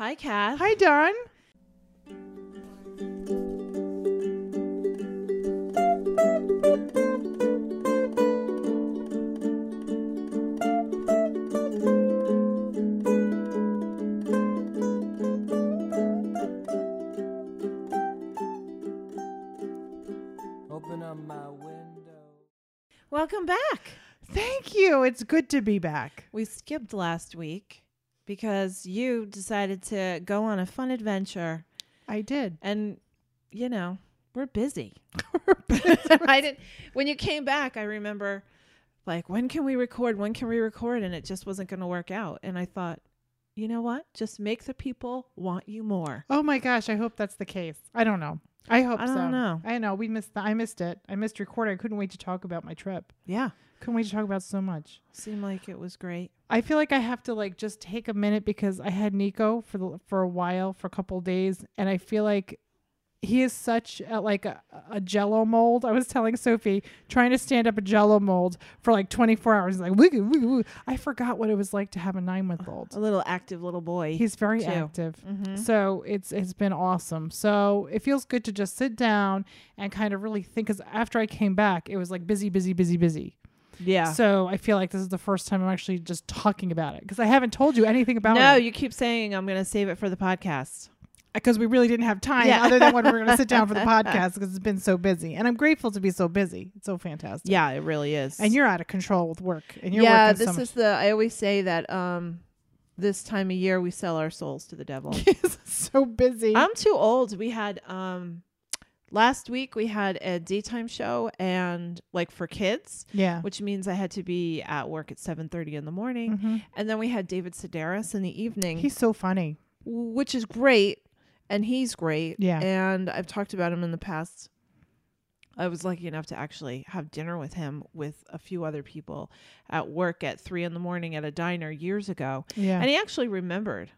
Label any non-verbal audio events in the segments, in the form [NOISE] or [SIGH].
Hi, Kath. Hi, Don. Open up my window. Welcome back. Thank you. It's good to be back. We skipped last week because you decided to go on a fun adventure, I did. and you know we're busy. [LAUGHS] [LAUGHS] I didn't. When you came back, I remember, like, when can we record? When can we record? And it just wasn't going to work out. And I thought, you know what? Just make the people want you more. Oh my gosh, I hope that's the case. I don't know. I hope I so. don't know. I know we missed. The, I missed it. I missed recording. I couldn't wait to talk about my trip. Yeah, Couldn't wait to talk about so much. seemed like it was great. I feel like I have to like just take a minute because I had Nico for the for a while for a couple of days, and I feel like he is such a, like a, a Jello mold. I was telling Sophie trying to stand up a Jello mold for like 24 hours. Like woo, woo, woo. I forgot what it was like to have a nine month old. A little active little boy. He's very too. active. Mhm. So it's it's been awesome. So it feels good to just sit down and kind of really think. Because after I came back, it was like busy, busy, busy, busy. Yeah. So I feel like this is the first time I'm actually just talking about it because I haven't told you anything about no, it. No, you keep saying I'm going to save it for the podcast. because we really didn't have time Yeah. other than when we were going to sit down for the [LAUGHS] podcast because it's been so busy. And I'm grateful to be so busy. It's so fantastic. Yeah, it really is. And you're out of control with work. And you're yeah, this so much. is the. I always say that um, this time of year we sell our souls to the devil. [LAUGHS] So busy. I'm too old. We had um, last week we had a daytime show and like for kids, yeah. which means I had to be at work at 7:30 in the morning, Mhm. and then we had David Sedaris in the evening, He's so funny. which is great, and he's great. Yeah. and I've talked about him in the past. I was lucky enough to actually have dinner with him with a few other people at work at three in the morning at a diner years ago, Yeah. and he actually remembered.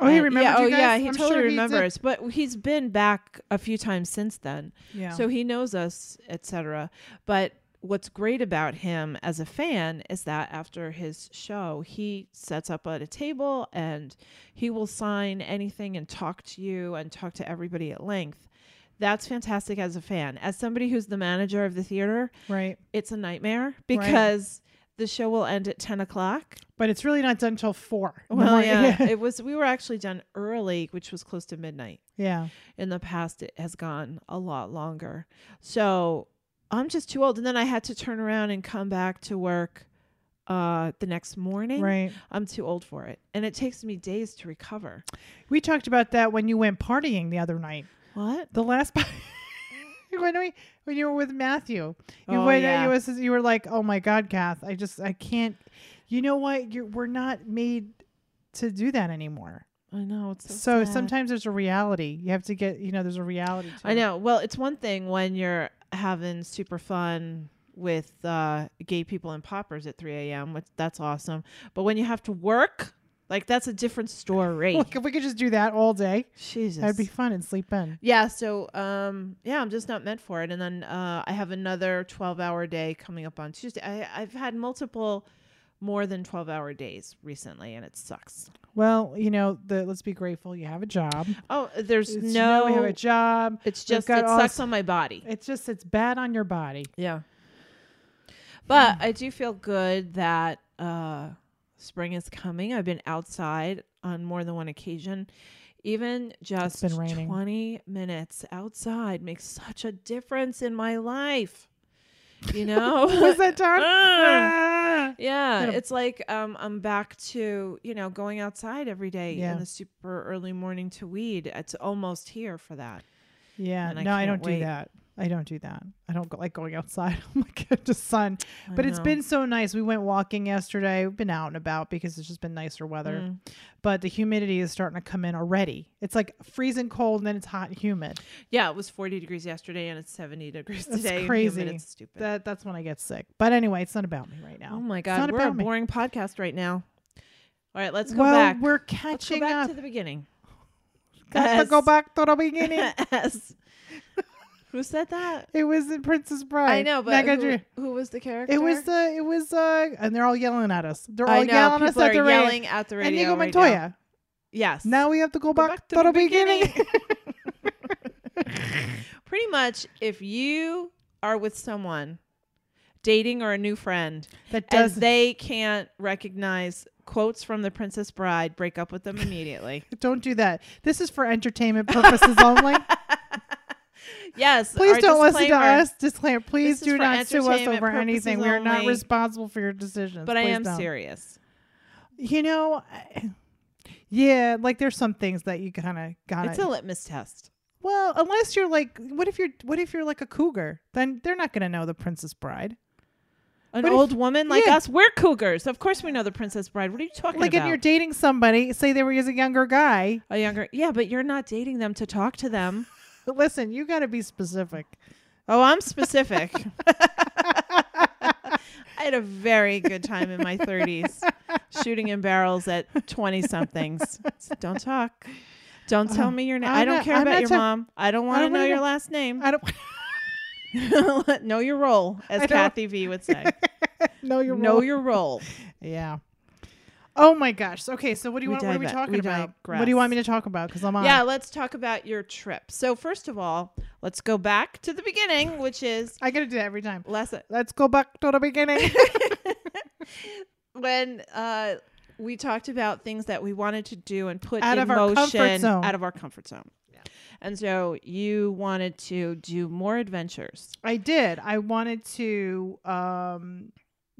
Oh, he remembers Yeah, you oh guys? yeah, he I'm totally sure he remembers. But he's been back a few times since then, Yeah. so he knows us, etc. But what's great about him as a fan is that after his show, he sets up at a table and he will sign anything and talk to you and talk to everybody at length. That's fantastic as a fan. As somebody who's the manager of the theater, right. it's a nightmare because the show will end at 10 o'clock. But it's really not done until four. Well, [LAUGHS] yeah, it was. We were actually done early, which was close to midnight. yeah. In the past, it has gone a lot longer. So I'm just too old. And then I had to turn around and come back to work uh, the next morning. Right. I'm too old for it, and it takes me days to recover. We talked about that when you went partying the other night. What? The last [LAUGHS] when we when you were with Matthew, you Oh, when yeah. you was you were like, "Oh my God, Kath, I just I can't." You know what? You're we're not made to do that anymore. I know it's so, So sometimes there's a reality. You have to get you know there's a reality. To I it. know. Well, it's one thing when you're having super fun with uh, gay people and poppers at 3 a.m. Which that's awesome. But when you have to work, like that's a different story. Look, if we could just do that all day, Jesus. that'd be fun and sleep in. Yeah, so um yeah, I'm just not meant for it. And then uh I have another 12-hour day coming up on Tuesday. I I've had multiple more than 12-hour days recently and it sucks. Well, you know, the let's be grateful you have a job. Oh, there's It's- no we have a job. it's just it sucks on my body. It's just it's bad on your body. Yeah. But I do feel good that uh spring is coming. I've been outside on more than one occasion. Even just 20 minutes outside makes such a difference in my life. You [LAUGHS] know? [LAUGHS] Was that done? [LAUGHS] Ah. Yeah, it's like um, I'm back to you know going outside every day Yeah. in the super early morning to weed. It's almost here for that. Yeah, And I no, I can't don't wait. do that. I don't do that. I don't go, like going outside. [LAUGHS] Oh my god, just sun. I But it's been so nice. We went walking yesterday. We've been out and about because it's just been nicer weather. Mm. But the humidity is starting to come in already. It's like freezing cold and then it's hot and humid. Yeah, it was 40 degrees yesterday and it's 70 degrees That's today. crazy. humid. It's stupid. That that's when I get sick. But anyway, it's not about me right now. oh my god, It's not we're a about me. boring podcast right now. All right, let's go well, back. we're Let's go catching back up. to the beginning. Got to go back to the beginning. [LAUGHS] Who said that? it was in Princess Bride. I know, but who, who was the character? it was the it was uh and they're all yelling at us. They're all know yelling at us at the radio. yelling at the radio. Inigo right now. Yes. Now we have to go Go back, to, the beginning. [LAUGHS] [LAUGHS] Pretty much, if you are with someone dating or a new friend, that and does they can't recognize quotes from The Princess Bride, break up with them immediately. [LAUGHS] don't do that. This is for entertainment purposes only. Yes. Please don't listen to us. Disclaimer. Please do not sue us over anything. We are not only. responsible for your decisions. But I am don't. serious. You know, I- [SIGHS] yeah, like there's some things that you kind of got. It's a litmus test. well, unless you're like, what if you're, what if you're like a cougar? Then they're not gonna know the Princess Bride. An What if- old woman like yeah. us, we're cougars. Of course we know The Princess Bride. What are you talking Like, about? Like, if you're dating somebody, say they were as a younger guy. a younger. Yeah, but you're not dating them to talk to them. [LAUGHS] Listen, you got to be specific. Oh, I'm specific. [LAUGHS] I had a very good time in my 30s shooting in barrels at 20 somethings. Don't talk. Don't tell Uh, me your name. I'm don't not- care I'm about your ta- mom. I don't want to know your last name. I don't [LAUGHS] know your role, as Kathy V would say. know your know role. your role. Yeah. Oh my gosh. Okay, so what do you We want? What are we talking we about? What do you want me to talk about? Because I'm on. Yeah, let's talk about your trip. So, first of all, let's go back to the beginning, which is I gotta do that every time. lesson Let's go back to the beginning. [LAUGHS] [LAUGHS] when uh, we talked about things that we wanted to do and put Out in of our comfort zone. out of our comfort zone. And so you wanted to do more adventures. I did. I wanted to um,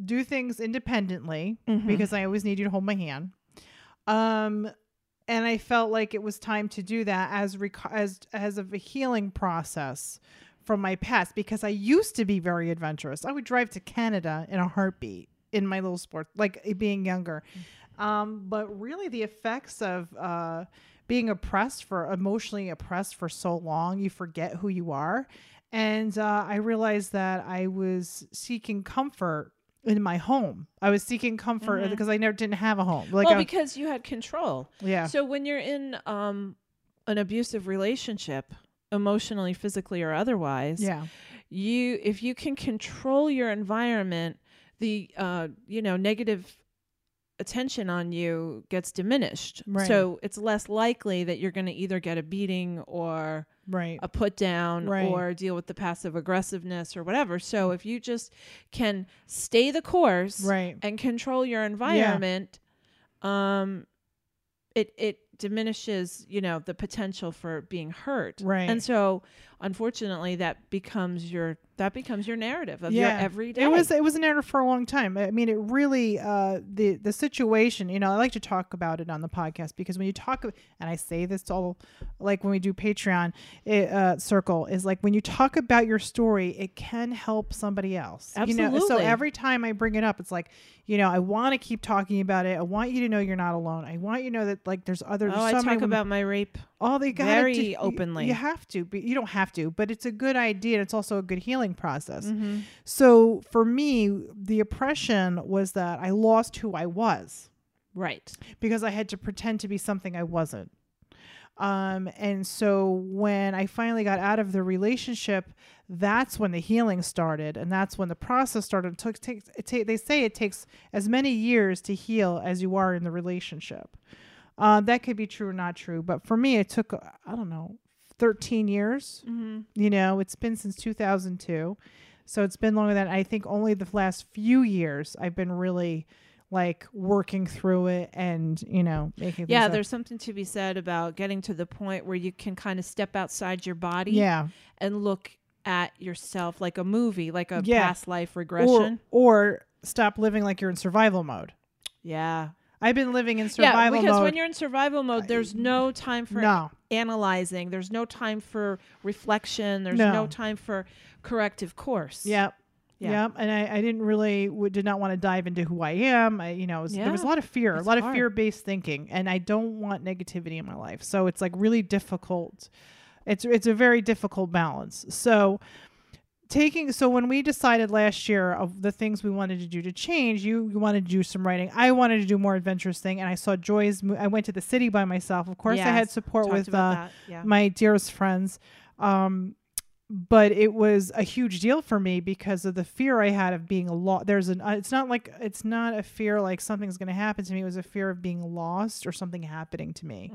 do things independently Mm-hmm. because I always need you to hold my hand. Um, and I felt like it was time to do that as reco- as as of a healing process from my past because I used to be very adventurous. I would drive to Canada in a heartbeat in my little sport, like being younger. Um, but really, the effects of uh, being oppressed for emotionally oppressed for so long, you forget who you are. And uh, I realized that I was seeking comfort in my home. I was seeking comfort Mhm. because I never didn't have a home. Like, well, I- because you had control. yeah, So when you're in um, an abusive relationship, emotionally, physically, or otherwise, yeah, you if you can control your environment, the uh, you know negative attention on you gets diminished. Right. So it's less likely that you're going to either get a beating or right, a put down Right. or deal with the passive aggressiveness or whatever. So if you just can stay the course right, and control your environment, um, it it diminishes you know the potential for being hurt. Right. And so, unfortunately, that becomes your that becomes your narrative of your everyday. It was it was a narrative for a long time. I mean, it really uh, the the situation. You know, I like to talk about it on the podcast because when you talk, and I say this all like when we do Patreon it, uh, circle is like when you talk about your story, it can help somebody else. You know, so every time I bring it up, it's like you know I want to keep talking about it. I want you to know you're not alone. I want you to know that like there's other. oh, I talk women- about my rape. all they got very do, openly. You, have to, but you don't have to. But it's a good idea. and It's also a good healing process. Mm-hmm. So for me, the oppression was that I lost who I was Right. because I had to pretend to be something I wasn't. Um, and so when I finally got out of the relationship, that's when the healing started, and that's when the process started. It took, takes, it ta- they say it takes as many years to heal as you are in the relationship. Uh, that could be true or not true, but for me, it took uh, I don't know, thirteen years Mm-hmm. you know it's been since 2002 so it's been longer than i think only the last few years i've been really like working through it and you know making Yeah, things up. there's something to be said about getting to the point where you can kind of step outside your body yeah and look at yourself like a movie, like a Yeah. past life or, regression. or stop living like you're in survival mode yeah. I've been living in survival Yeah, because mode when you're in survival mode, there's no time for no analyzing. There's no time for reflection. There's No. no, time for corrective course. yep Yeah. Yep, and I, I didn't really w- did not want to dive into who I am. I, you know, was, there was a lot of fear, It's a lot of fear based thinking, and I don't want negativity in my life. So it's like really difficult. It's it's a very difficult balance. So taking so when we decided last year of the things we wanted to do to change, you, you wanted to do some writing. I wanted to do more adventurous thing, and I saw Joy's. mo- I went to the city by myself. Of course, I had support with uh. Yeah. my dearest friends. Um, but it was a huge deal for me because of the fear I had of being lost. There's an. Uh, it's not like it's not a fear like something's going to happen to me. It was a fear of being lost or something happening to me.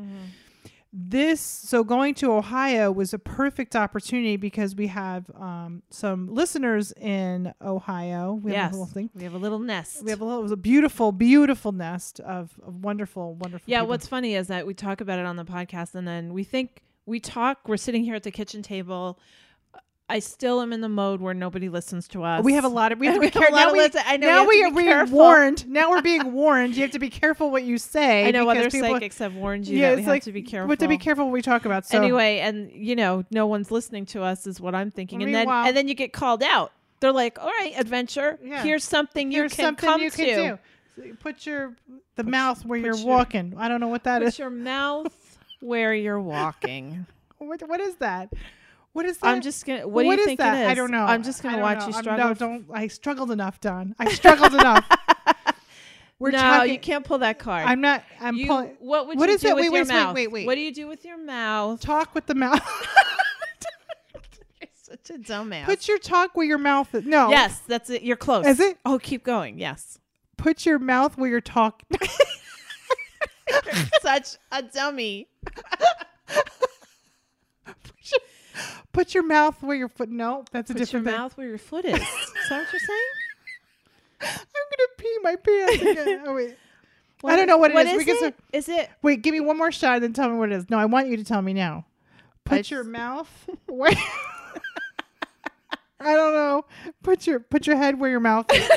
This so going to Ohio was a perfect opportunity because we have um, some listeners in Ohio. We have Yes. a little thing. We have a little nest. We have a little, it was a beautiful, beautiful nest of, of wonderful, wonderful. Yeah, people. what's funny is that we talk about it on the podcast and then we think we talk, we're sitting here at the kitchen table. I still am in the mode where nobody listens to us. we have a lot of we have to be careful. Now, we, I know, now we are being warned. Now we're being [LAUGHS] warned. You have to be careful what you say. I know other people- psychics have warned you Yeah, that we have like- to be careful. But to be careful what we talk about. So anyway, and you know, no one's listening to us is what I'm thinking. And then and then you get called out. They're like, "All right, adventure. Yeah. Here's something you here's can something come you to. do. So you Put your the mouth where you're your- walking. I don't know what that is. Put your mouth where you're walking." [LAUGHS] What, what is that? What is that? I'm just gonna. What, do you is think that? it is? I don't know. I'm just gonna watch know. you I'm- struggle. No, don't. I struggled enough, Don. I [LAUGHS] struggled enough. [LAUGHS] We're no, talking. you can't pull that card. I'm not. I'm you, pulling. what would What you is do it? with Wait, your wait, wait, mouth? wait, wait. What do you do with your mouth? Talk with the mouth. [LAUGHS] You're such a dumbass. Put your talk where your mouth is. No. yes, that's it. You're close. Is it? Oh, keep going. Yes. Put your mouth where you're talking. such a dummy. Put your mouth where your foot. No, that's a Put your different thing. mouth where your foot is. is that what you're saying? [LAUGHS] [LAUGHS] I'm gonna pee my pants again. Oh wait. I don't know what it What is. Is it? say- Is it? Wait, give me one more shot and then tell me what it is. No, I want you to tell me now. Put your mouth [LAUGHS] where I don't know. Put your put your head where your mouth is.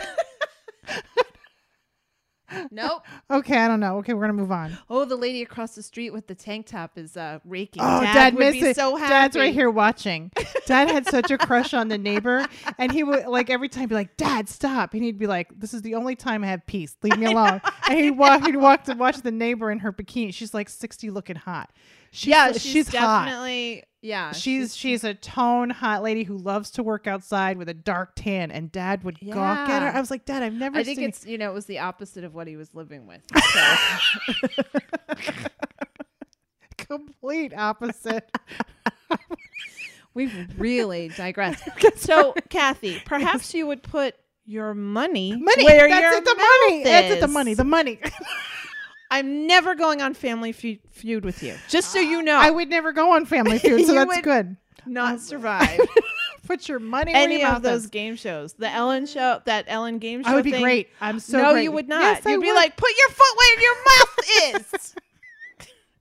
Nope. [LAUGHS] Okay, I don't know. Okay, we're gonna move on. Oh, the lady across the street with the tank top is uh, raking. Oh, Dad, Dad, would be it. so happy. Dad's right here watching. [LAUGHS] Dad had such a crush on the neighbor, and he would like every time be like, "Dad, stop!" And he'd be like, "This is the only time I have peace. Leave me [LAUGHS] alone." and he'd walk, he'd walk to watch the neighbor in her bikini. She's like sixty, looking hot. She's, yeah, she's, she's, hot. definitely. Yeah, She's she's a tone hot lady who loves to work outside with a dark tan, and Dad would gawk at her. I was like, Dad, I've never I think it's you know it was the opposite of what he was living with. [LAUGHS] So. [LAUGHS] complete opposite. [LAUGHS] We've really digressed. so, Kathy, perhaps you would put your money, money. where That's your it. The mouth money. That's it. The is. money. The money. I'm never going on Family Feud, feud with you. Just so you [GASPS] know, I would never go on Family [LAUGHS] Feud, so that's good. not um, survive [LAUGHS] Put your money where any of those is. game shows. The Ellen show, that Ellen game show. I would be thing, great. I'm so no, great. you would not. Yes, I you'd be would. like, put your foot where your [LAUGHS] mouth is.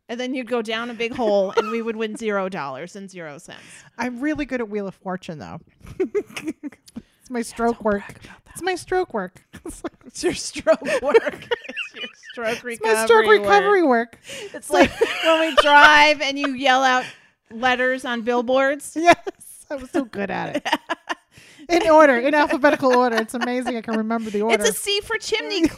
and then you'd go down a big hole, and we would win zero dollars and zero cents. I'm really good at Wheel of Fortune, though. My stroke work. [LAUGHS] It's my stroke [LAUGHS] work. it's your stroke work. it's your stroke recovery. It's my stroke recovery work. It's like when we [LAUGHS] drive and you yell out letters on billboards. Yes, I was so good at it. In order, in alphabetical order. It's amazing. I can remember the order. It's a C for chimney.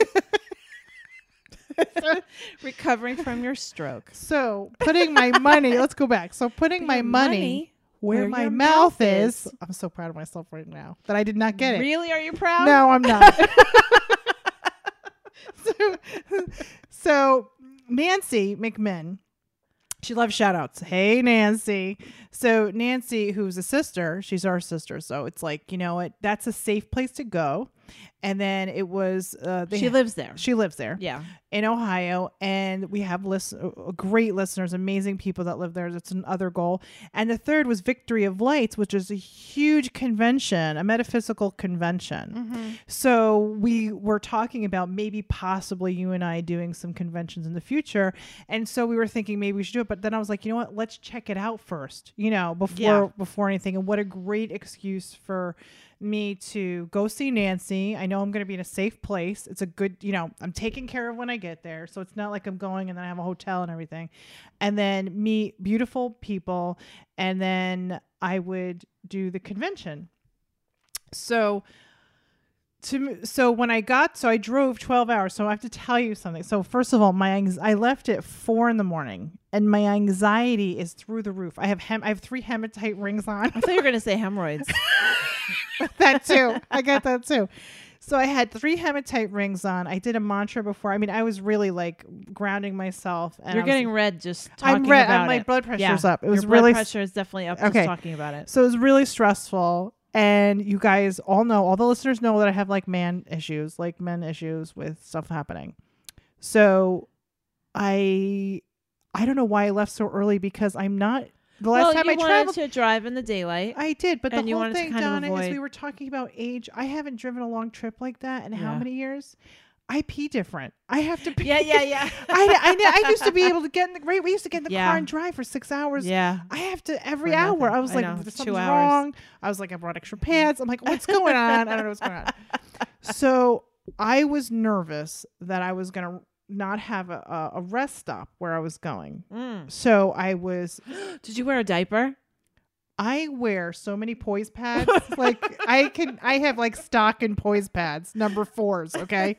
Recovering from your stroke. so putting my money. Let's go back. So putting my Your money, where, where my mouth mouth is. is. I'm so proud of myself right now that I did not get it. Really? Are you proud? No, I'm not. [LAUGHS] [LAUGHS] so, [LAUGHS] so Nancy McMinn, she loves shout outs. Hey, Nancy. So Nancy, who's a sister, she's our sister. So it's like, you know what? That's a safe place to go. And then it was, uh, She lives there. she lives there Yeah. in Ohio, and we have list- uh, great listeners, amazing people that live there. That's another goal. And the third was Victory of Lights, which is a huge convention, a metaphysical convention. So we were talking about maybe possibly you and I doing some conventions in the future. And so we were thinking maybe we should do it. But then I was like, you know what? Let's check it out first, you know, before Yeah. before anything. And what a great excuse for me to go see Nancy. I know I'm going to be in a safe place. It's a good, you know, I'm taken care of when I get there. So it's not like I'm going and then I have a hotel and everything. And then meet beautiful people. And then I would do the convention. So to so when I got so I drove 12 hours. So I have to tell you something. So first of all, my I left at 4 in the morning and my anxiety is through the roof. I have hem- I have three hematite rings on. I thought you were going to say hemorrhoids. [LAUGHS] [LAUGHS] that too. I got that too. So I had three hematite rings on. I did a mantra before. I mean, I was really like grounding myself. And You're was- getting red just talking I'm red. about my it. blood pressure's Yeah. up. It was blood really pressure is definitely up Okay. just talking about it. So it was really stressful. And you guys all know, all the listeners know that I have like man issues, like men issues with stuff happening. So I I don't know why I left so early because I'm not the last well, time you I traveled to drive in the daylight. I did, but the you whole thing, Donna, is we were talking about age. I haven't driven a long trip like that in how many years? I pee different. I have to pee. yeah, yeah, [LAUGHS] yeah. I, I, I used to be able to get in the right. We used to get in the Yeah. car and drive for six hours. yeah. I have to every hour. I was I like, know, "There's two something's hours. wrong. I was like, I brought extra pants. I'm like, what's going on? I don't know what's going on. [LAUGHS] So I was nervous that I was gonna not have a, a, rest stop where I was going. Mm. So I was. [GASPS] Did you wear a diaper? I wear so many poise pads. [LAUGHS] like I can. I have like stock and poise pads, number fours. Okay.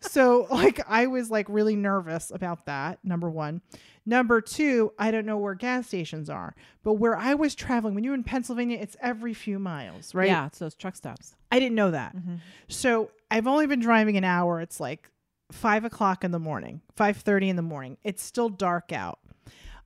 so like I was like really nervous about that. Number one. Number two, I don't know where gas stations are, but where I was traveling, when you're in Pennsylvania, it's every few miles, right? Yeah, it's those truck stops. I didn't know that. Mm-hmm. So I've only been driving an hour. It's like five o'clock in the morning, five thirty in the morning. It's still dark out.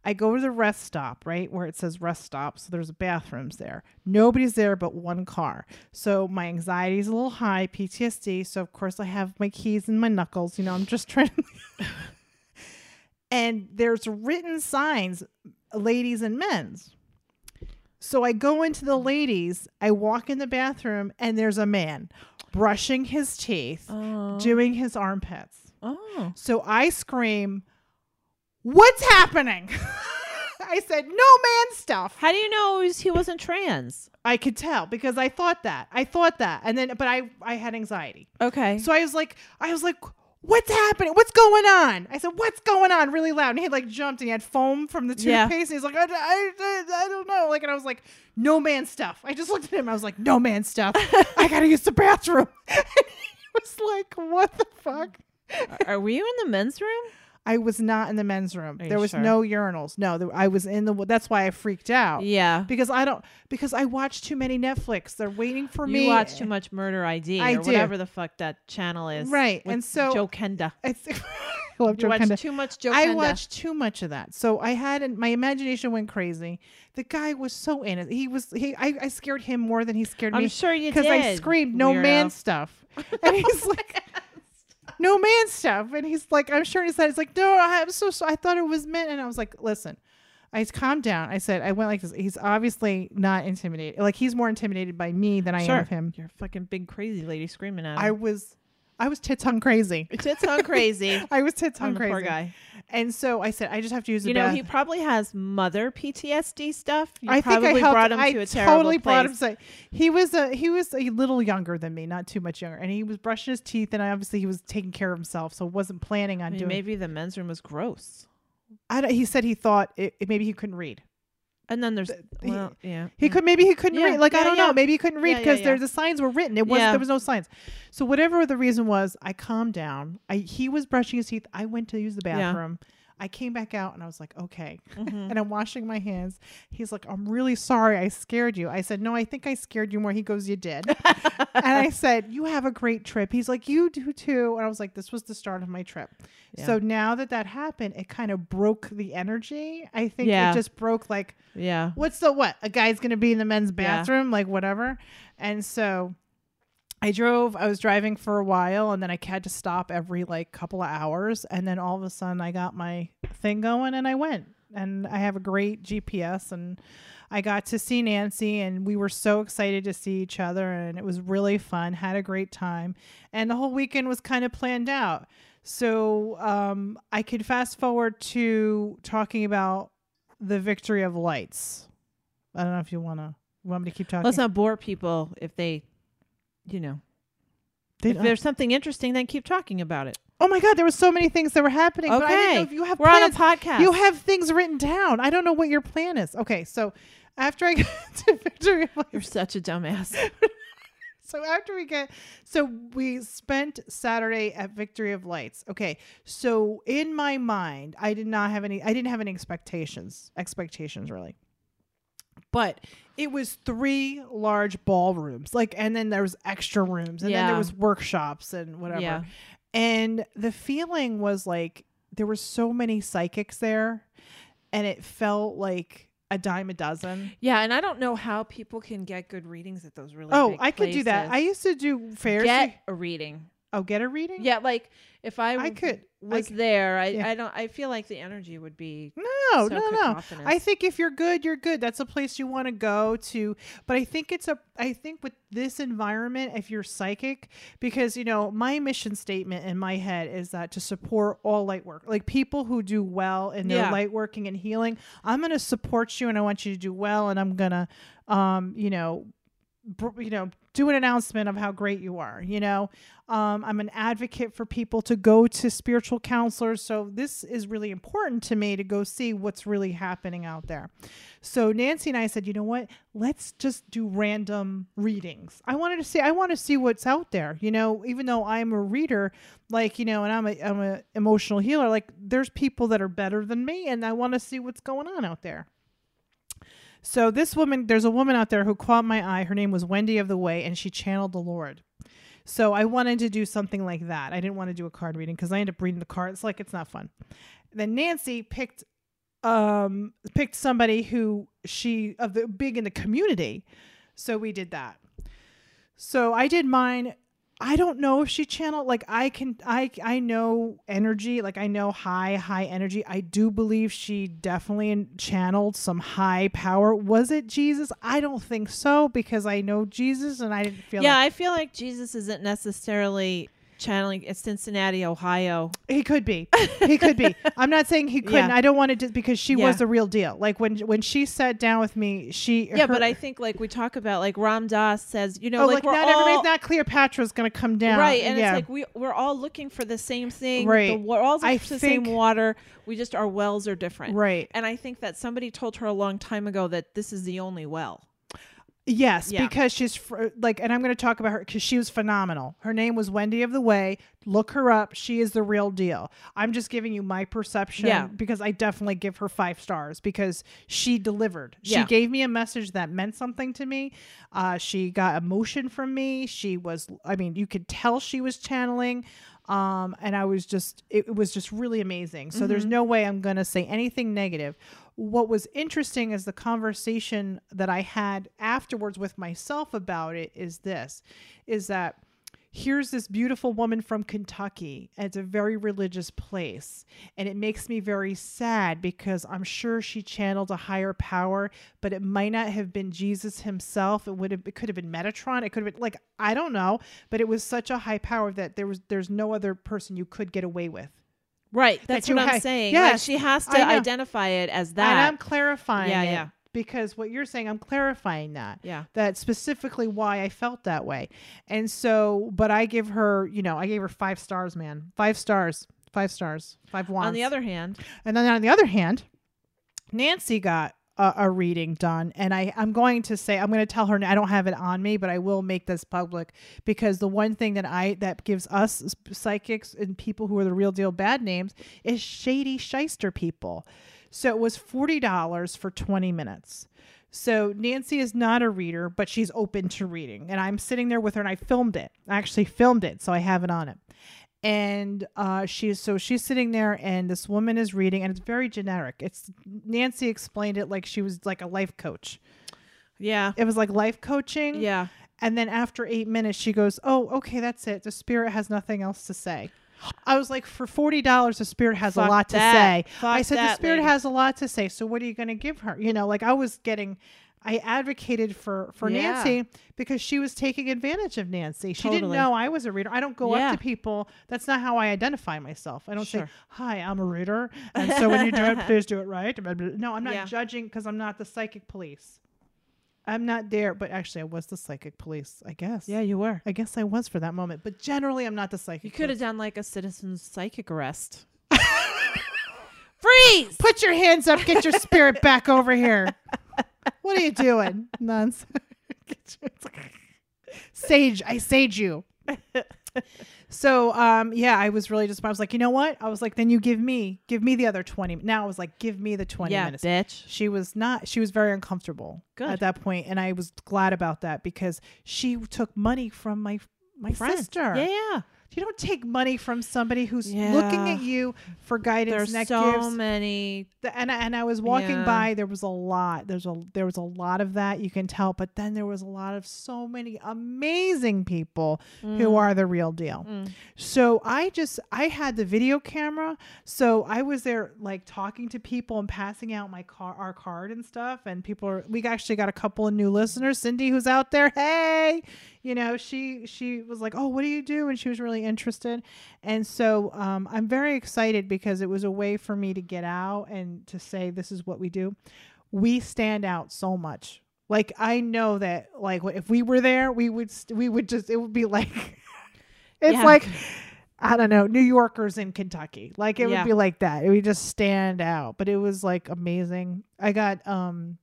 I go to the rest stop, right where it says rest stop. So there's bathrooms there. Nobody's there but one car. So my anxiety is a little high, PTSD. So of course I have my keys in my knuckles. You know, I'm just [LAUGHS] trying. to [LAUGHS] and there's written signs, ladies and men's. So I go into the ladies. I walk in the bathroom, and there's a man brushing his teeth, Oh. doing his armpits. oh. So I scream, What's happening? [LAUGHS] I said, No man stuff. How do you know was- he wasn't trans? I could tell because I thought that. I thought that. And then, but I, I had anxiety. Okay. So I was like, I was like, What's happening? What's going on? I said, What's going on? Really loud. And he had like jumped and he had foam from the toothpaste. Yeah. And he's like, I, I, I, I don't know. Like, and I was like, No man stuff. I just looked at him. I was like, No man stuff. I got to use the bathroom. [LAUGHS] he was like, What the fuck? Are we in the men's room? I was not in the men's room. Are There was sure? no urinals. No, there, I was in the. That's why I freaked out. Yeah. Because I don't. Because I watch too many Netflix. They're waiting for you me. You watch too much Murder ID I or do. whatever the fuck that channel is. Right, with and so- Joe Kenda. [LAUGHS] It's, I love You Joe watch Kenda. too much Joe I Kenda. watched too much of that. So I had my imagination went crazy. The guy was so in it. He was he I, I scared him more than he scared me. I'm sure you did because I screamed no weirdo. man stuff. And he's [LAUGHS] like no man stuff. And he's like, I'm sure he said, it's like, no, I'm so, so I thought it was men. And I was like, listen, I calmed down. I said, I went like this. He's obviously not intimidated. Like he's more intimidated by me than I Sure. am of him. You're a fucking big crazy lady screaming at him. I was, I was tits hung crazy. Tits on crazy. [LAUGHS] I was tits on hung crazy. poor guy. And so I said, I just have to use the You know, bath- he probably has mother PTSD stuff. You I think I helped. brought him I to a terrible totally brought him. place. To, he was a he was a little younger than me, not too much younger, and he was brushing his teeth, and I obviously he was taking care of himself, so wasn't planning on I mean, doing. maybe the men's room was gross. I don't, he said he thought it, it- maybe he couldn't read. And then there's he- well, yeah. He could maybe he couldn't Yeah, read. Like I don't yeah. know. Maybe he couldn't read Yeah, yeah, because yeah. there the signs were written. It was Yeah. there was no signs. So whatever the reason was, I calmed down. I he was brushing his teeth. I went to use the Yeah. bathroom. I came back out and I was like, okay. [LAUGHS] Mhm. and I'm washing my hands. He's like, I'm really sorry I scared you. I said, No, I think I scared you more. He goes, You did. [LAUGHS] and I said, You have a great trip. He's like, You do too. And I was like, This was the start of my trip. Yeah. So now that that happened, it kind of broke the energy. I think Yeah. it just broke like, yeah. What's the what? A guy's going to be in the men's Yeah. bathroom? Like, whatever. And so. I drove, I was driving for a while and then I had to stop every like couple of hours. And then all of a sudden I got my thing going and I went. And I have a great GPS and I got to see Nancy and we were so excited to see each other and it was really fun. Had a great time. And the whole weekend was kind of planned out. So um, I could fast forward to talking about the victory of lights. I don't know if you want to want me to keep talking. Let's not bore people if they, you know, They if there's something interesting, then keep talking about it. oh my God, there were so many things that were happening. but I didn't know Okay. if you have We're on a podcast. You have things written down. I don't know what your plan is. Okay, so after I [LAUGHS] get to victory of You're such a dumbass. [LAUGHS] So after we get, so we spent Saturday at Victory of Lights. Okay, so in my mind, I did not have any. I didn't have any expectations. Expectations really. But it was three large ballrooms like and then there was extra rooms and then there was workshops and whatever Yeah. and the feeling was like there were so many psychics there and it felt like a dime a dozen Yeah, and I don't know how people can get good readings at those really. oh i could do that i used to do fairs get a reading. Oh get a reading Yeah, like if I, I could- I was there, I, yeah. I don't. I feel like the energy would be no so no no. I think if you're good, you're good. That's a place you want to go to. But I think it's a I think with this environment, if you're psychic, because you know, my mission statement in my head is that to support all light work. Like people who do well in their Yeah. light working and healing, I'm gonna support you and I want you to do well and I'm gonna um, you know, you know, do an announcement of how great you are. You know, um, I'm an advocate for people to go to spiritual counselors. So this is really important to me to go see what's really happening out there. So Nancy and I said, you know what? Let's just do random readings. I wanted to see. I want to see what's out there. You know, even though I'm a reader, like you know, and I'm a I'm a emotional healer. Like there's people that are better than me, and I want to see what's going on out there. So this woman, there's a woman out there who caught my eye. Her name was Wendy of the Way, and she channeled the Lord. So I wanted to do something like that. I didn't want to do a card reading because I end up reading the cards. Like it's not fun. Then Nancy picked um picked somebody who she of the big in the community. So we did that. So I did mine. I don't know if she channeled like I can I I know energy like I know high high energy. I do believe she definitely channeled some high power. Was it Jesus? I don't think so because I know Jesus and I didn't feel yeah, like I feel like Jesus isn't necessarily channeling. It's Cincinnati, Ohio. he could be. He could be. [LAUGHS] I'm not saying he couldn't. Yeah. I don't want to just because she Yeah. was the real deal. Like when when she sat down with me, she Yeah, but I think like we talk about like Ram Dass says, you know, oh like, like, not all, everybody's not Cleopatra's gonna come down. right, and yeah. it's like we we're all looking for the same thing. Right. The, we're all I the same water. We just our wells are different. right. And I think that somebody told her a long time ago that this is the only well. Yes, Yeah. because she's fr- like, and I'm going to talk about her because she was phenomenal. Her name was Wendy of the Way. Look her up. She is the real deal. I'm just giving you my perception Yeah. because I definitely give her five stars because she delivered. She Yeah. gave me a message that meant something to me. Uh, she got emotion from me. She was, I mean, you could tell she was channeling. Um, and I was just, it, it was just really amazing. So there's no way I'm going to say anything negative. What was interesting is the conversation that I had afterwards with myself about it is this is that here's this beautiful woman from Kentucky. and It's a very religious place. And it makes me very sad because I'm sure she channeled a higher power, but it might not have been Jesus himself. It would have it could have been Metatron. It could have been like I don't know, but it was such a high power that there was there's no other person you could get away with. Right. That's you what I'm ha- saying. Yes, like she has to identify it as that. And I'm clarifying Yeah, it yeah. because what you're saying, I'm clarifying that. Yeah. That specifically why I felt that way. And so, but I give her, you know, I gave her five stars, man. Five stars. Five stars. Five wands. On the other hand, and then on the other hand, Nancy got a, a reading done, and I I'm going to say I'm going to tell her I don't have it on me, but I will make this public because the one thing that I that gives us psychics and people who are the real deal bad names is shady shyster people. So it was forty dollars for twenty minutes. So Nancy is not a reader, but she's open to reading. And I'm sitting there with her and I filmed it. I actually filmed it, so I have it on it. And uh she's so she's sitting there and this woman is reading and it's very generic. It's Nancy explained it like she was like a life coach. yeah. It was like life coaching. Yeah. And then after eight minutes, she goes, Oh, okay, that's it. The spirit has nothing else to say. I was like, For $40, the spirit has a lot that. to say. Fuck I said, The spirit lady. has a lot to say. So what are you going to give her? You know, like I was getting. I advocated for for Yeah. Nancy because she was taking advantage of Nancy. She didn't know I was a reader. I don't go Yeah. up to people. That's not how I identify myself. I don't say, "Hi, I'm a reader," [LAUGHS] and so when you do it, please do it right. No, I'm not Yeah. judging because I'm not the psychic police. I'm not there, but actually, I was the psychic police. I guess. Yeah, you were. I guess I was for that moment, but generally I'm not the psychic. You could have done like a citizen's psychic arrest. [LAUGHS] Freeze! Put your hands up. Get your spirit back over here. [LAUGHS] What are you doing? [LAUGHS] Nuns. Sage, I sage you. So um yeah, I was really just I was like, you know what? I was like, then you give me give me the other twenty. Now I was like, give me the twenty yeah, minutes. bitch. She was not. She was very uncomfortable Good. at that point, and I was glad about that because she took money from my my Friend. sister. Yeah, yeah. You don't take money from somebody who's Yeah. looking at you for guidance. There's and so many. the, and I, and I was walking Yeah. by. There was a lot. There's a there was a lot of that you can tell, but then there was a lot of so many amazing people who are the real deal. Mm. So I just I had the video camera, so I was there like talking to people and passing out my car our card and stuff. And people are we actually got a couple of new listeners. Cindy, who's out there, hey, you know she she was like, oh, what do you do? And she was really interested. And so um, I'm very excited because it was a way for me to get out and to say this is what we do. We stand out so much. Like I know that like if we were there, we would st- we would just it would be like [LAUGHS] it's Yeah. like I don't know, New Yorkers in Kentucky. Like it Yeah. would be like that. It would just stand out. But it was like amazing. I got um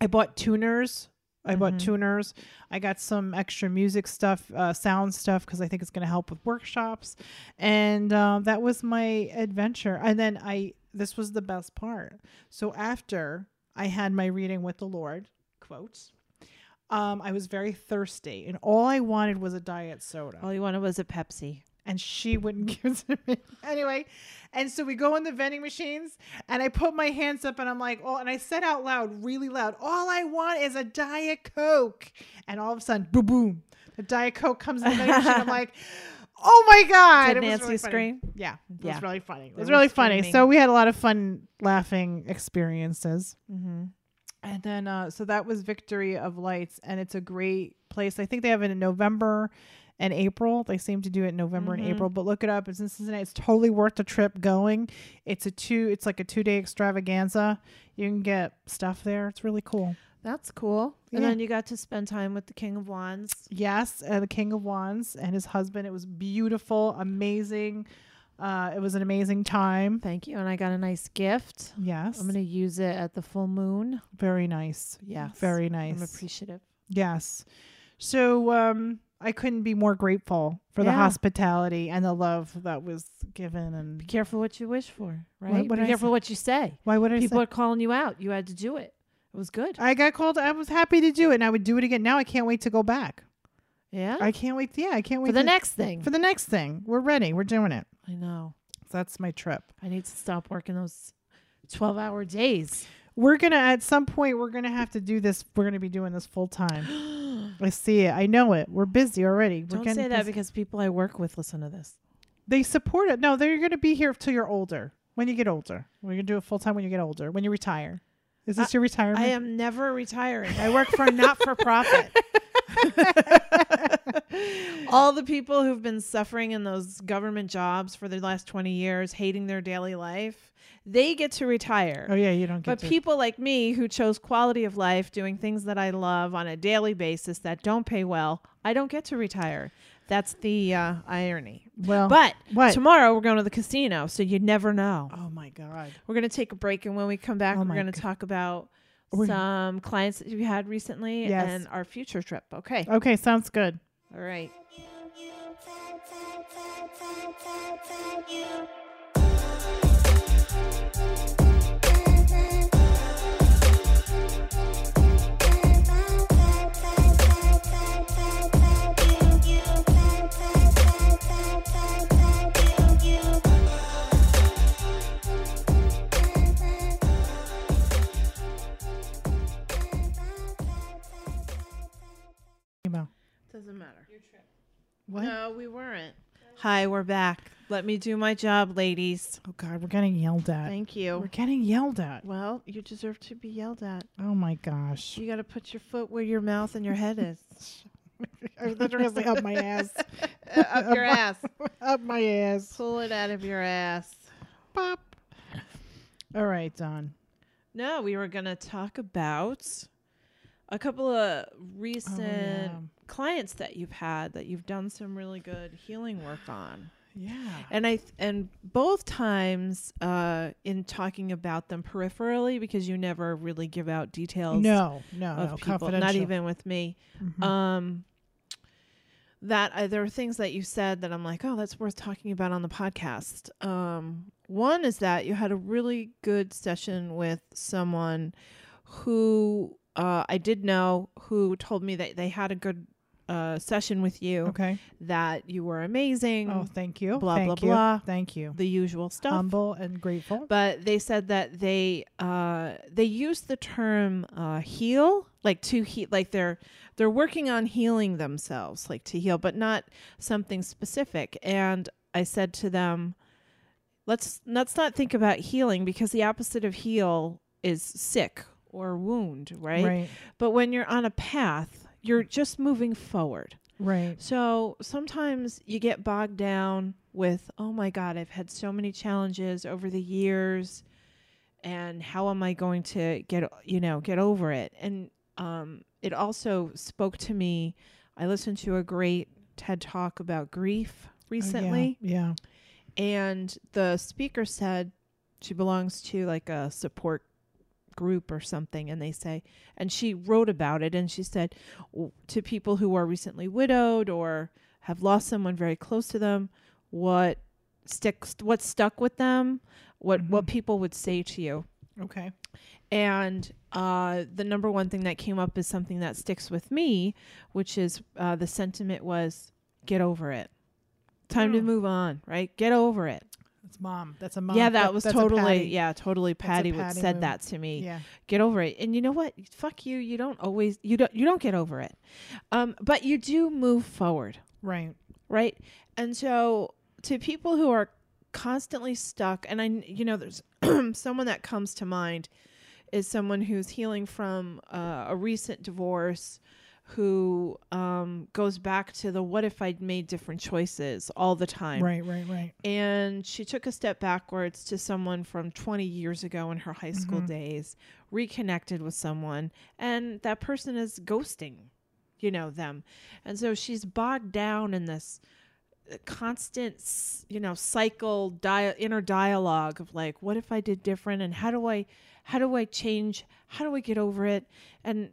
I bought tuners. I bought Mhm. tuners. I got some extra music stuff, uh, sound stuff, because I think it's going to help with workshops. And um, that was my adventure. And then I, this was the best part. So after I had my reading with the Lord, quotes, um, I was very thirsty, and all I wanted was a diet soda All you wanted was a Pepsi. And she wouldn't [LAUGHS] give it to me anyway. And so we go in the vending machines, and I put my hands up, and I'm like, oh, and I said out loud, really loud, all I want is a diet coke. And all of a sudden, boom, boom, the diet coke comes in the vending machine. I'm like. [LAUGHS] Oh my god! Did Nancy really funny. scream? Yeah, it Yeah. was really funny. It was really funny. So we had a lot of fun, laughing experiences. Mm-hmm. And then, uh, so that was Victory of Lights, and it's a great place. I think they have it in November and April. They seem to do it in November and Mhm. April, but look it up. It's in Cincinnati. It's totally worth the trip going. It's a two. It's like a two day extravaganza. You can get stuff there. It's really cool. That's cool. And then you got to spend time with the King of Wands. Yes, uh, the King of Wands and his husband. It was beautiful, amazing. Uh, it was an amazing time. Thank you. And I got a nice gift. Yes, I'm going to use it at the full moon. very nice. Yes. very nice. I'm appreciative. Yes. So um I couldn't be more grateful for the hospitality and the love that was given And Be careful what you wish for, right? what Be careful what you say. why would I People say are calling you out. You had to do it. It was good. I got called I was happy to do it and I would do it again. Now I can't wait to go back. yeah. I can't wait yeah, I can't wait for the to- next thing. for the next thing. We're ready. We're doing it. I know. So that's my trip. I need to stop working those 12 hour days. We're gonna at some point we're gonna have to do this. We're gonna be doing this full time. [GASPS] [GASPS] [GASPS] I see it. I know it. We're busy already. We're Don't say that busy. because people I work with listen to this. they support it. No, they're gonna be here till you're older. When you get older, we're gonna do it full time when you get older. When you retire, is this your retirement? I am never retiring. I work for a not for profit. [LAUGHS] All the people who've been suffering in those government jobs for the last 20 years, hating their daily life, they get to retire. Oh yeah, you don't get But to. people like me who chose quality of life, doing things that I love on a daily basis that don't pay well, I don't get to retire. That's the uh, irony. well, But what? tomorrow we're going to the casino, so you never know. oh my god. We're going to take a break, and when we come back, Oh we're my to God. talk about We're- some clients that you had recently Yes. and our future trip. Okay. Okay, sounds good. All right. Hi, we're back. Let me do my job, ladies. Oh god, we're getting yelled at. Thank you. We're getting yelled at. Well, you deserve to be yelled at. Oh my gosh. You got to put your foot where your mouth and your head is. [LAUGHS] I was literally up my ass. [LAUGHS] Up your ass. [LAUGHS] up my ass. Pull it out of your ass. Pop. All right, Don. No, we were going to talk about a couple of Oh, recent yeah. Clients that you've had that you've done some really good healing work on. Yeah. And I th- and both times uh, in talking about them peripherally because you never really give out details No, no, of no. people, not even with me. Mhm. Um, that uh, there are things that you said that I'm like, oh, that's worth talking about on the podcast. Um, one is that you had a really good session with someone who uh, I did know who told me that they had a good uh, session with you, Okay. that you were amazing, Oh, thank you. Blah, thank blah, you. blah. Thank you. the usual stuff. Humble and grateful. but they said that they uh they use the term uh heal like to heal like they're they're working on healing themselves like to heal but not something specific and i said to them let's let's not think about healing because the opposite of heal is sick or wound right, Right. but when you're on a path you're just moving forward Right. so sometimes you get bogged down with, oh my God, I've had so many challenges over the years, and how am I going to get you know get over it? And um, it also spoke to me. I listened to a great TED talk about grief recently, Oh, Yeah. and the speaker said she belongs to like a support group or something and they say and she wrote about it and she said to people who are recently widowed or have lost someone very close to them what sticks what stuck with them what what Mhm. people would say to you Okay. and uh, the number one thing that came up is something that sticks with me, which is uh, the sentiment was get over it. Time to Oh. move on, right? Get over it. That's mom. That's a mom. yeah, that, That- was totally yeah, totally. Patty would Patty said move. that to me. Yeah. Get over it. And you know what? Fuck you. You don't always you don't you don't get over it. Um, but you do move forward Right. right? And so to people who are constantly stuck, and I, you know, there's [CLEARS THROAT] someone that comes to mind is someone who's healing from uh, a recent divorce who um, goes back to the what if I'd made different choices all the time. Right. Right. Right. And she took a step backwards to someone from 20 years ago in her high school Mhm. days, reconnected with someone, and that person is ghosting, you know, them. And so she's bogged down in this uh, constant, you know, cycle, dia- inner dialogue of like, what if I did different? And how do I, how do I change? How do I get over it? And,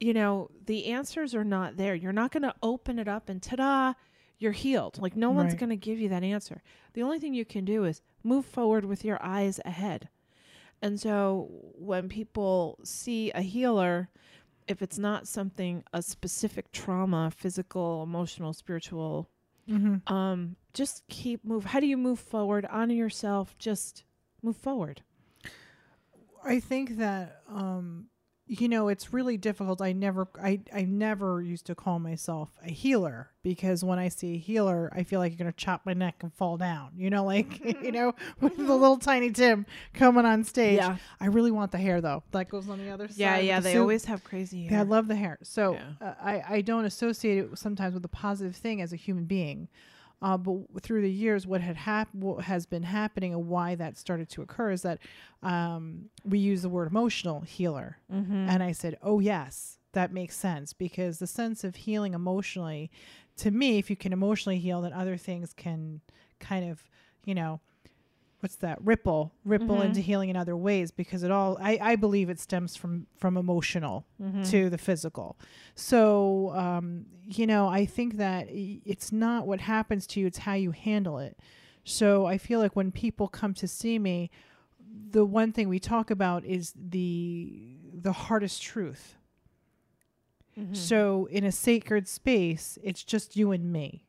you know, the answers are not there. You're not going to open it up and ta da, you're healed. Like, no one's Right. going to give you that answer. The only thing you can do is move forward with your eyes ahead. And so when people see a healer, if it's not something, a specific trauma, physical, emotional, spiritual, Mm-hmm. um, just keep move. How do you move forward? Honor yourself. Just move forward. I think that um you know it's really difficult. I never I I never used to call myself a healer because when I see a healer, I feel like you're going to chop my neck and fall down. You know like [LAUGHS] you know [LAUGHS] with the little tiny Tim coming on stage. yeah. I really want the hair though. That goes on the other side. yeah, yeah. the They suit. always have crazy hair. Yeah, I love the hair. So Yeah. uh, I I don't associate it sometimes with a positive thing as a human being. Uh, but through the years, what had hap- what has been happening and why that started to occur is that um, we use the word emotional healer, mm-hmm. and I said, "Oh yes, that makes sense," because the sense of healing emotionally, to me, if you can emotionally heal, then other things can kind of, you know, what's that ripple ripple Mhm. into healing in other ways because it all I, I believe it stems from from emotional mm-hmm. to the physical. So, um, you know, I think that it's not what happens to you, it's how you handle it. So I feel like when people come to see me, the one thing we talk about is the the hardest truth. Mm-hmm. So in a sacred space, it's just you and me.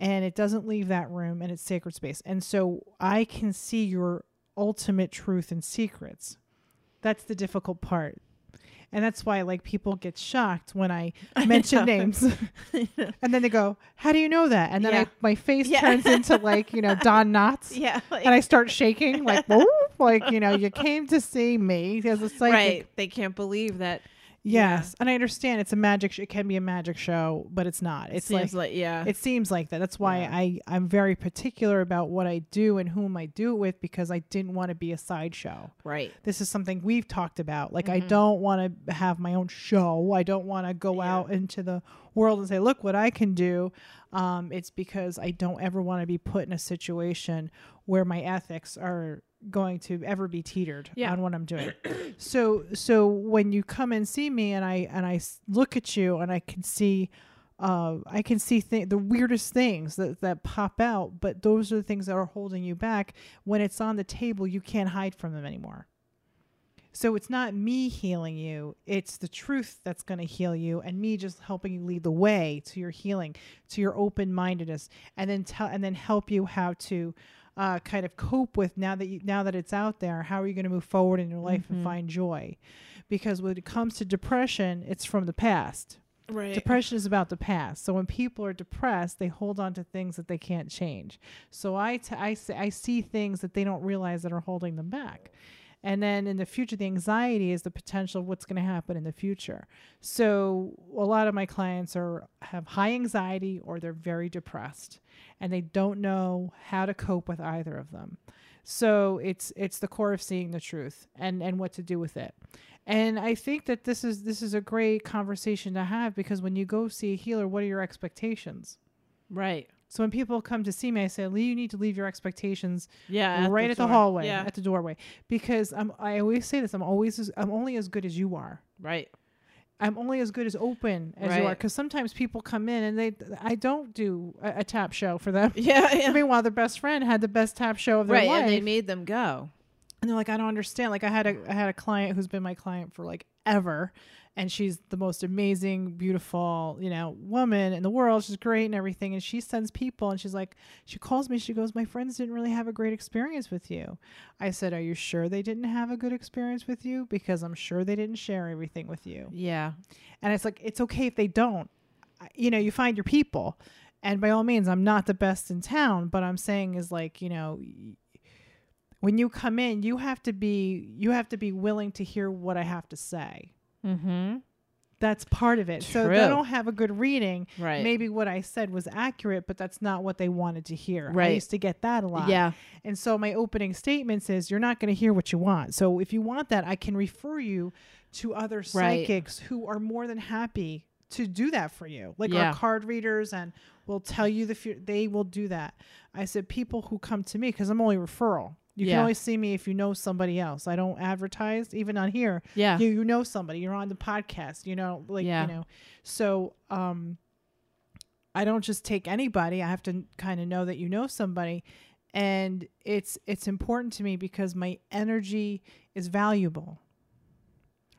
And it doesn't leave that room and it's sacred space. And so I can see your ultimate truth and secrets. That's the difficult part. And that's why like people get shocked when I [LAUGHS] mention names. [LAUGHS] and then they go, How do you know that? And then Yeah. I, my face Yeah. turns into like, you know, Don [LAUGHS] Knotts. yeah, like, And I start shaking like, like, you know, you came to see me as a psychic. right. They can't believe that. Yes, and I understand it's a magic. Sh- it can be a magic show, but it's not. It It's seems like, like, yeah, it seems like that. That's why Yeah. I I'm very particular about what I do and whom I do it with because I didn't want to be a sideshow. right. This is something we've talked about. Like I Mhm. don't want to have my own show. I don't want to go Yeah. out into the world and say, "Look what I can do." Um, it's because I don't ever want to be put in a situation where my ethics are going to ever be teetered Yeah. on what I'm doing. [CLEARS THROAT] so so when you come and see me and I and I look at you and I can see uh, I can see th- the weirdest things that, that pop out, but those are the things that are holding you back. When it's on the table, you can't hide from them anymore. So it's not me healing you, it's the truth that's going to heal you and me just helping you lead the way to your healing, to your open-mindedness and then tell and then help you how to uh, kind of cope with now that you now that it's out there, how are you going to move forward in your life Mhm. and find joy? Because when it comes to depression, it's from the past. Right. Depression is about the past. So when people are depressed, they hold on to things that they can't change. So I, t- I, say, I see things that they don't realize that are holding them back. And then in the future, the anxiety is the potential of what's going to happen in the future. So a lot of my clients are have high anxiety or they're very depressed, and they don't know how to cope with either of them. So it's it's the core of seeing the truth and and what to do with it. And I think that this is this is a great conversation to have because when you go see a healer, what are your expectations? Right. So when people come to see me, I say, Lee, you need to leave your expectations Yeah. right at the door. hallway, Yeah. at the doorway, because I'm. I always say this. I'm always. As, I'm only as good as you are. Right. I'm only as good as open as you are. Because sometimes people come in and they. I don't do a, a tap show for them. [LAUGHS] Yeah. I yeah. mean, while their best friend had the best tap show of their Right. life, And they made them go. and they're like, I don't understand. Like I had a I had a client who's been my client for like ever, and she's the most amazing, beautiful, you know, woman in the world. She's great and everything. And she sends people, and she's like, she calls me. She goes, my friends didn't really have a great experience with you. I said, Are you sure they didn't have a good experience with you? Because I'm sure they didn't share everything with you. Yeah. And it's like it's okay if they don't. You know, you find your people. And by all means, I'm not the best in town, but I'm saying is like, you know, when you come in, you have to be you have to be willing to hear what I have to say. Mm-hmm. That's part of it. So they don't have a good reading. Right. Maybe what I said was accurate, but that's not what they wanted to hear. Right. I Right. used to get that a lot. Yeah. And so my opening statement says you're not going to hear what you want. So if you want that, I can refer you to other Right. psychics who are more than happy to do that for you. Like Yeah. our card readers and will tell you the fu- they will do that. I said people who come to me cuz I'm only referral. You can Yeah. only see me if you know somebody else. I don't advertise even on here. Yeah. You you know somebody. You're on the podcast, you know, like Yeah. you know. So, um I don't just take anybody. I have to kind of know that you know somebody and it's it's important to me because my energy is valuable.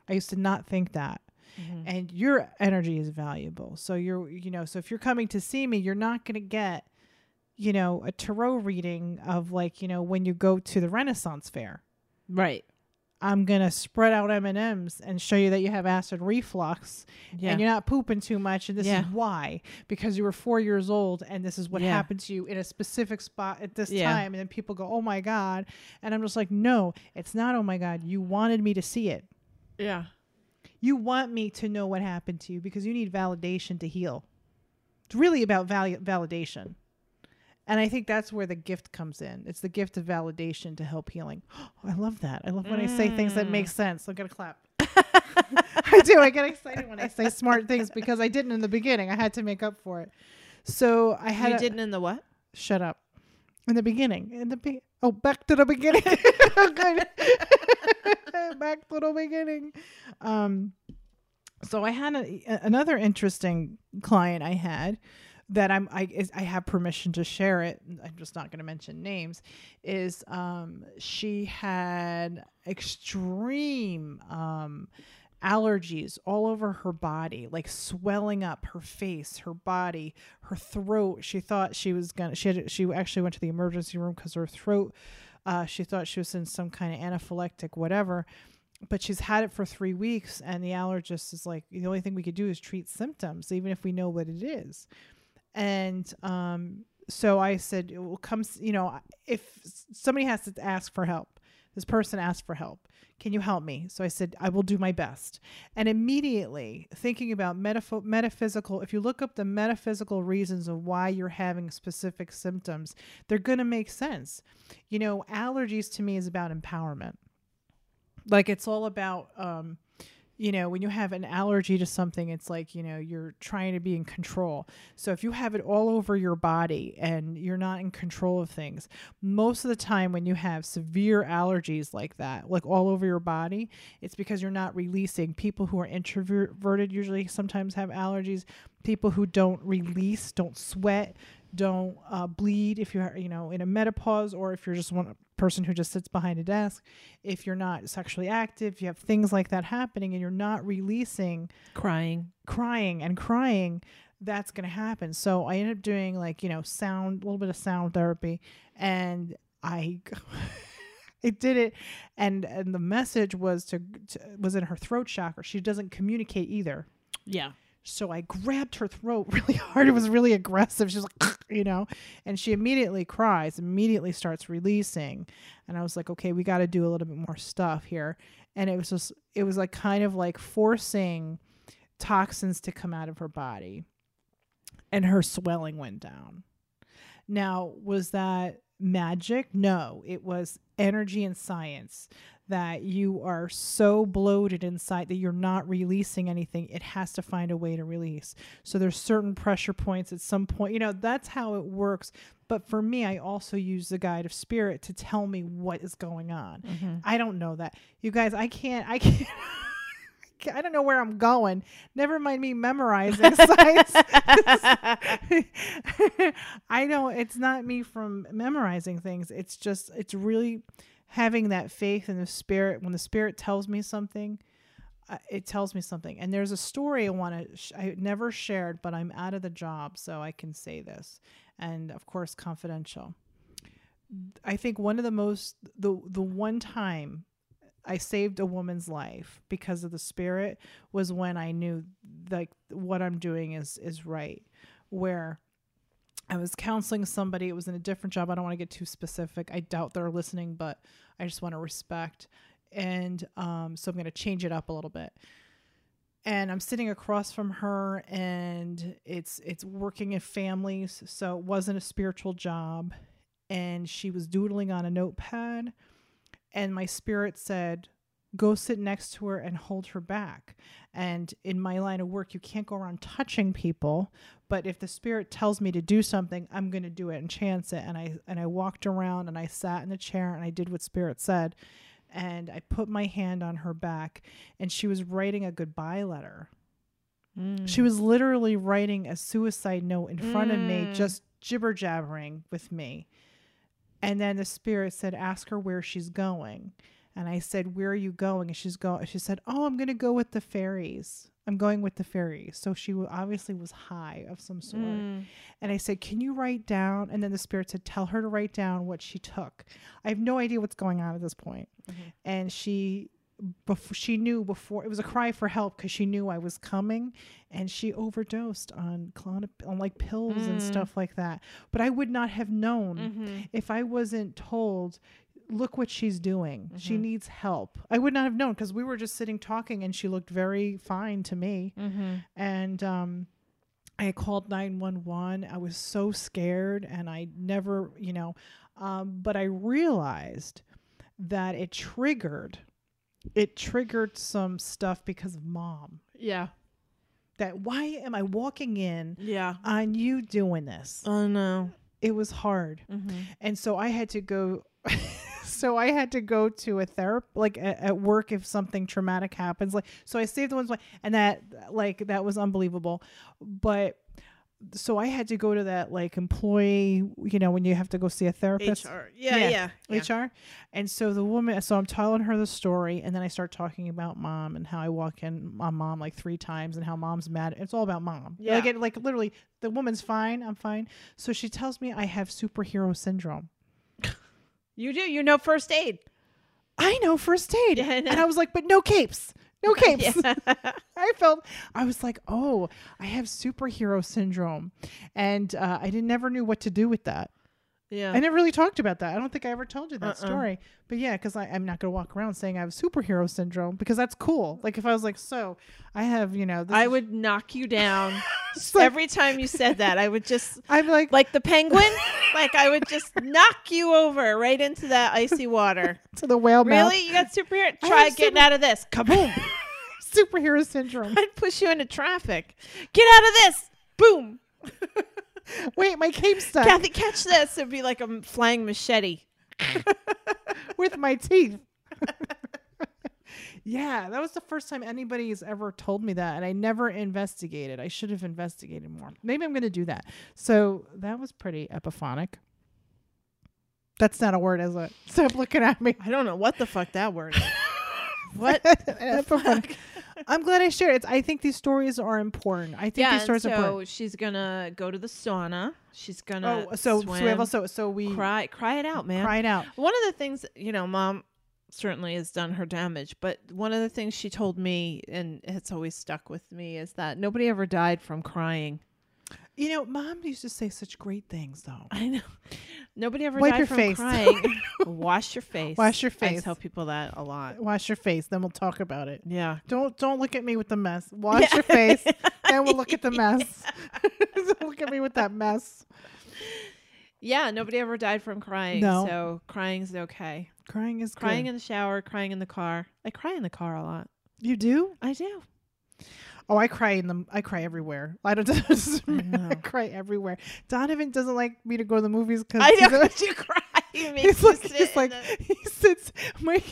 I used to not think that. Mhm. And your energy is valuable. So you're you know, so if you're coming to see me, you're not going to get you know, a tarot reading of like, you know, when you go to the Renaissance fair. Right. I'm gonna spread out M and M's and show you that you have acid reflux Yeah. and you're not pooping too much, and this Yeah. is why because you were four years old and this is what Yeah. happened to you in a specific spot at this time, and then people go, "Oh my god," and I'm just like, "No, it's not. Oh my god, you wanted me to see it. yeah. You want me to know what happened to you because you need validation to heal. It's really about value validation." And I think that's where the gift comes in. It's the gift of validation to help healing. [GASPS] I love that. I love when I say things that make Mm. sense. I'm gonna clap. [LAUGHS] I do. I get excited when I say smart things because I didn't in the beginning. I had to make up for it. So I had You a- didn't in the what? shut up. In the beginning. In the be- oh, back to the beginning. [LAUGHS] [LAUGHS] Back to the beginning. Um, so I had a- another interesting client I had that I'm I is, I have permission to share it. I'm just not going to mention names. Is um she had extreme um allergies all over her body, like swelling up her face, her body, her throat. She thought she was gonna. She had. She actually went to the emergency room because her throat. Uh, she thought she was in some kind of anaphylactic whatever, but she's had it for three weeks, and the allergist is like, the only thing we could do is treat symptoms, even if we know what it is. And um, so I said, it will come. You know, if somebody has to ask for help, this person asked for help. Can you help me? So I said, I will do my best. And immediately thinking about metaph- metaphysical, if you look up the metaphysical reasons of why you're having specific symptoms, they're going to make sense. You know, allergies to me is about empowerment. Like it's all about, um, you know, when you have an allergy to something, it's like, you know, you're trying to be in control. So if you have it all over your body and you're not in control of things, most of the time when you have severe allergies like that, like all over your body, it's because you're not releasing. People who are introverted usually sometimes have allergies. People who don't release, don't sweat, don't uh, bleed if you're you know in a menopause or if you're just one person who just sits behind a desk. If you're not sexually active you have things like that happening and you're not releasing Crying. crying and crying that's going to happen. So i ended up doing like you know sound a little bit of sound therapy and i [LAUGHS] it did it. And and the message was to, to was in her throat chakra. She doesn't communicate either. Yeah. So I grabbed her throat [LAUGHS] really hard. It was really aggressive. She's like, [LAUGHS] you know, and she immediately cries, immediately starts releasing. And I was like, okay, we got to do a little bit more stuff here. And it was just, it was like kind of like forcing toxins to come out of her body. And her swelling went down. Now, was that magic? No, it was energy and science that you are so bloated inside that you're not releasing anything. It has to find a way to release. So there's certain pressure points at some point. You know, that's how it works. But for me, I also use the guide of spirit to tell me what is going on. Mm-hmm. I don't know that. You guys, I can't I can't [LAUGHS] I don't know where I'm going. Never mind me memorizing [LAUGHS] science. [LAUGHS] I know it's not me from memorizing things. It's just it's really having that faith in the spirit. When the spirit tells me something, uh, it tells me something. And there's a story I want to sh- I never shared, but I'm out of the job, so I can say this, and of course confidential. I think one of the most the the one time I saved a woman's life because of the spirit was when I knew like what I'm doing is is right. Where I was counseling somebody, it was in a different job. I don't want to get too specific. I doubt they're listening, but I just want to respect. And um, so I'm going to change it up a little bit. And I'm sitting across from her, and it's it's working in families, so it wasn't a spiritual job. And she was doodling on a notepad and my spirit said go sit next to her and hold her back. And in my line of work you can't go around touching people but if the spirit tells me to do something i'm going to do it and chance it. And i and i walked around and i sat in the chair and i did what spirit said and i put my hand on her back and she was writing a goodbye letter. She was literally writing a suicide note in front of me Mm. just jibber jabbering with me and then the spirit said, "Ask her where she's going." And I said, "Where are you going?" And she's going. She said, "Oh, I'm going to go with the fairies. I'm going with the fairies." So she obviously was high of some sort. Mm. And I said, "Can you write down?" And then the spirit said, "Tell her to write down what she took." I have no idea what's going on at this point. And she before she knew before it was a cry for help because she knew I was coming and she overdosed on clonop on like pills and Mm. stuff like that. But I would not have known Mhm. if I wasn't told, look what she's doing. She Mhm. needs help. I would not have known because we were just sitting talking and she looked very fine to me. Mhm. And um, I called 911. I was so scared and I never, you know, um, but I realized that it triggered. It triggered some stuff because of mom. Yeah. That why am I walking in Yeah. on you doing this? Oh no. It was hard. Mm-hmm. and so I had to go. [LAUGHS] so I had to go to a therapist, like at, at work, if something traumatic happens. Like, so I saved the ones, like and that, like, that was unbelievable. But so I had to go to that, like, employee, you know, when you have to go see a therapist. HR. Yeah. Yeah. Yeah. yeah. HR. And so the woman, so I'm telling her the story, and then I start talking about mom and how I walk in on mom like three times and how mom's mad. It's all about mom. Yeah. Like, it, like literally, the woman's fine. I'm fine. So she tells me I have superhero syndrome. You do. You know first aid. I know first aid. Yeah, I know. And I was like, but no capes. No capes. [LAUGHS] Yeah. [LAUGHS] I felt, I was like, oh, I have superhero syndrome. And uh, I didn't never knew what to do with that. Yeah. I never really talked about that. I don't think I ever told you that Uh-uh. story. But yeah, because I'm not going to walk around saying I have superhero syndrome because that's cool. Like if I was like, so I have, you know, this I would knock you down [LAUGHS] like- every time you said that. I would just [LAUGHS] I'm like, like the penguin. like I would just [LAUGHS] knock you over right into that icy water. to the whale mouth. Really? You got superhero? Try getting super- out of this. Kaboom. superhero syndrome. I'd push you into traffic. Get out of this! Boom! Wait, my cape's stuck Cathy, catch this! It'd be like a flying machete. [LAUGHS] with my teeth. [LAUGHS] yeah, that was the first time anybody's ever told me that, and I never investigated. I should have investigated more. Maybe I'm going to do that. So that was pretty epiphonic. That's not a word, is it? [LAUGHS] Stop looking at me. I don't know what the fuck that word is. what? Epiphonic. I'm glad I shared it. I think these stories are important. I think yeah, these stories are important. so she's gonna go to the sauna. She's gonna Oh, so so we have also so we cry cry it out, man. cry it out. One of the things, you know, mom certainly has done her damage, but one of the things she told me, and it's always stuck with me, is that nobody ever died from crying. You know, mom used to say such great things though. I know. Nobody ever Wipe died your from face. crying. [LAUGHS] Wash your face. Wash your face. I face. tell people that a lot. Wash your face, then we'll talk about it. Yeah. Don't don't look at me with the mess. [LAUGHS] Wash your face, then we'll look at the [LAUGHS] mess. don't look at me with that mess. Yeah, nobody ever died from crying. No. So crying's okay. Crying is Crying good. in the shower, crying in the car. I cry in the car a lot. you do? I do. Oh, I cry in the. I cry everywhere. [LAUGHS] I don't. I know. cry everywhere. Donovan doesn't like me to go to the movies because I know 'cause [LAUGHS] you cry. [LAUGHS] Makes He's you like, sit he's like, the- he sits. My,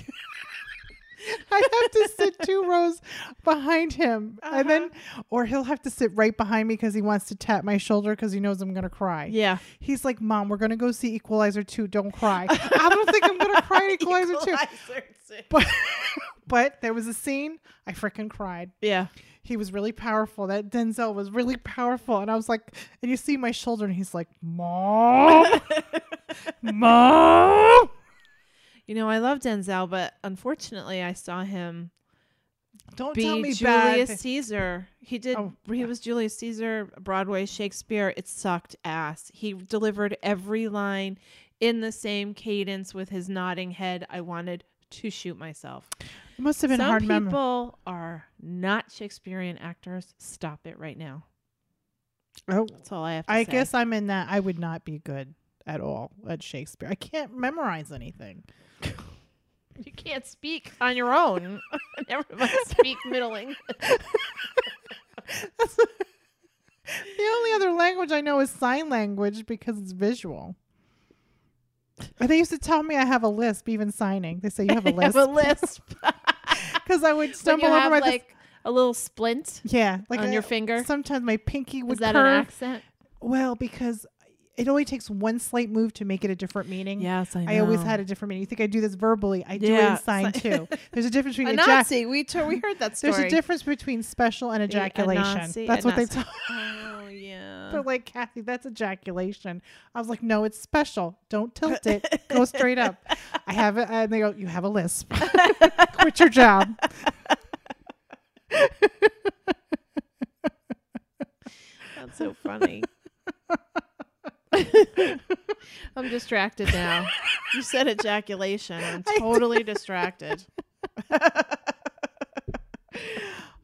I have to sit two rows behind him, and then, Uh-huh. or he'll have to sit right behind me because he wants to tap my shoulder because he knows I'm gonna cry. yeah. He's like, "Mom, we're gonna go see Equalizer 2. Don't cry." I don't think I'm gonna cry Equalizer 2. Equalizer. But, but there was a scene I freaking cried. Yeah. He was really powerful. That Denzel was really powerful, and I was like, and you see my shoulder, and he's like, "Mom, [LAUGHS] mom." You know, I love Denzel, but unfortunately, I saw him Don't be tell me Julius bad. Caesar. He did. Oh, he was Julius Caesar, Broadway Shakespeare. It sucked ass. He delivered every line in the same cadence with his nodding head. I wanted to shoot myself. It must have been Some hard Some people memory. are not Shakespearean actors. Stop it right now. Oh, That's all I have to say. I say. guess I'm in that. I would not be good at all at Shakespeare. I can't memorize anything. [LAUGHS] you can't speak on your own. [LAUGHS] Never mind [LAUGHS] speak Middle English. The only other language I know is sign language because it's visual. They used to tell me I have a lisp, even signing. They say you have a [LAUGHS] I have a lisp. because [LAUGHS] I would [LAUGHS] stumble you over have my like a little splint yeah, like on I- your finger. Sometimes my pinky would Is that curve. an accent? Well, because it only takes one slight move to make it a different meaning. Yes, I know. I always had a different meaning. You think I do this verbally? I do it Yeah, in sign too. [LAUGHS] There's a difference between ejac- Nazi. We t- we heard that story. [LAUGHS] There's a difference between special and ejaculation. Nazi, That's a what they tell. Oh [LAUGHS] yeah. They're like, Cathy, that's ejaculation. I was like, no, it's special. Don't tilt it. Go straight up. I have it. And they go, you have a lisp. Quit your job. That's so funny. [LAUGHS] I'm distracted now. You said ejaculation. I'm [LAUGHS] totally distracted. [LAUGHS]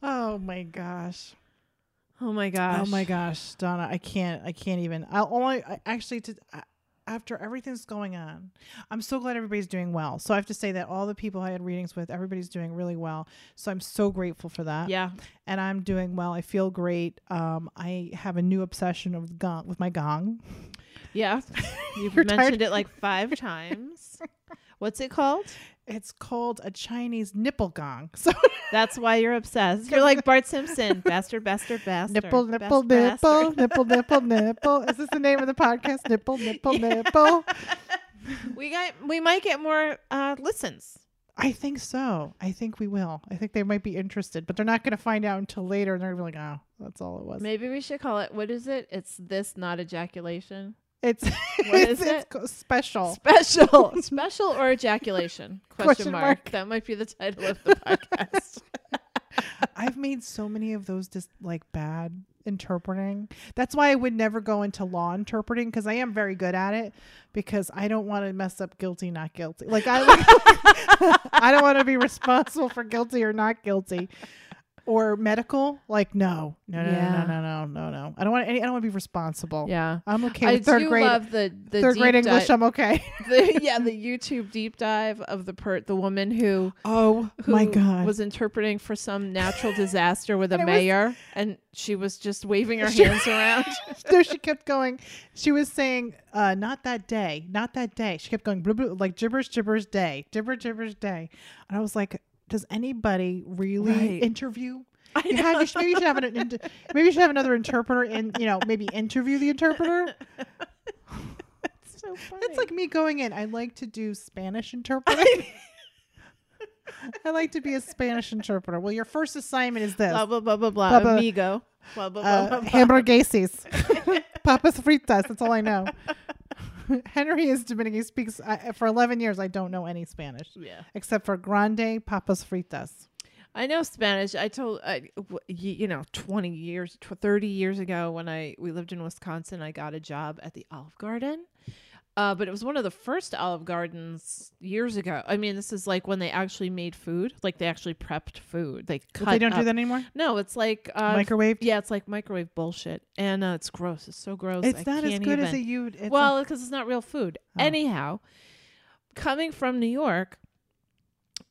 Oh my gosh. Oh my gosh. Oh my gosh, Donna, I can't. I can't even. I only I, actually to. I, after everything's going on, I'm so glad everybody's doing well. So I have to say that all the people I had readings with, everybody's doing really well. So I'm so grateful for that. Yeah. and I'm doing well. I feel great. Um, I have a new obsession with gong with my gong. Yeah. [LAUGHS] You've mentioned it like five times. [LAUGHS] What's it called? It's called a Chinese nipple gong. [LAUGHS] So That's why you're obsessed. You're like Bart [LAUGHS] Simpson. Bastard, bastard, bastard. nipple, nipple, Bast- nipple, bastard. nipple, nipple, nipple. Is this the name of the podcast? Nipple, nipple, [LAUGHS] nipple. We got. We might get more uh, listens. I think so. I think we will. I think they might be interested, but they're not going to find out until later. And they're gonna be like, "Oh, that's all it was." Maybe we should call it. What is it? It's this, not ejaculation. It's [LAUGHS] What is it's it? special. Special, [LAUGHS] special or ejaculation? [LAUGHS] Question, Question mark. mark. That might be the title of the podcast. I've made so many of those just like bad interpreting. That's why I would never go into law interpreting because I am very good at it because I don't want to mess up guilty, not guilty. Like I, I don't want to be responsible for guilty or not guilty. Or medical, like no, no, no, Yeah. no, no, no, no, no. I don't want any. I don't want to be responsible. Yeah. I'm okay I third do grade. love the, the third grade English. I'm okay. [LAUGHS] the, yeah, the YouTube deep dive of the per the woman who Oh who my god. was interpreting for some natural disaster with a And it was- mayor, and she was just waving her [LAUGHS] She- hands around. [LAUGHS] so she kept going. She was saying, uh, "Not that day, not that day." She kept going, blah, blah, like gibberish, gibberish day, gibber, gibberish day. And I was like, "Does anybody really Right. interview?" I You have, you should, maybe you should have an inter- maybe you should have another interpreter, and you know, maybe interview the interpreter. [LAUGHS] It's so funny. It's like me going in. I like to do Spanish interpreting. [LAUGHS] I like to be a Spanish interpreter. Well, your first assignment is this: blah blah blah blah blah. Blah, blah. Amigo. Blah blah blah. uh, blah, blah. hamburgueses, [LAUGHS] papas fritas. That's all I know. [LAUGHS] Henry is Dominican. He speaks uh, for 11 years. I don't know any Spanish Yeah. except for grande papas fritas. I know Spanish. I told I, you know, twenty years, thirty years ago, when I we lived in Wisconsin, I got a job at the Olive Garden. Uh, but it was one of the first Olive Gardens years ago. I mean, this is like when they actually made food, like they actually prepped food. They cut. But they don't do that anymore. No, it's like uh, Microwave. Yeah, it's like microwave bullshit, and uh, it's gross. It's so gross. It's I not as good even. as a you. Well, because it's not real food. Oh. Anyhow, coming from New York,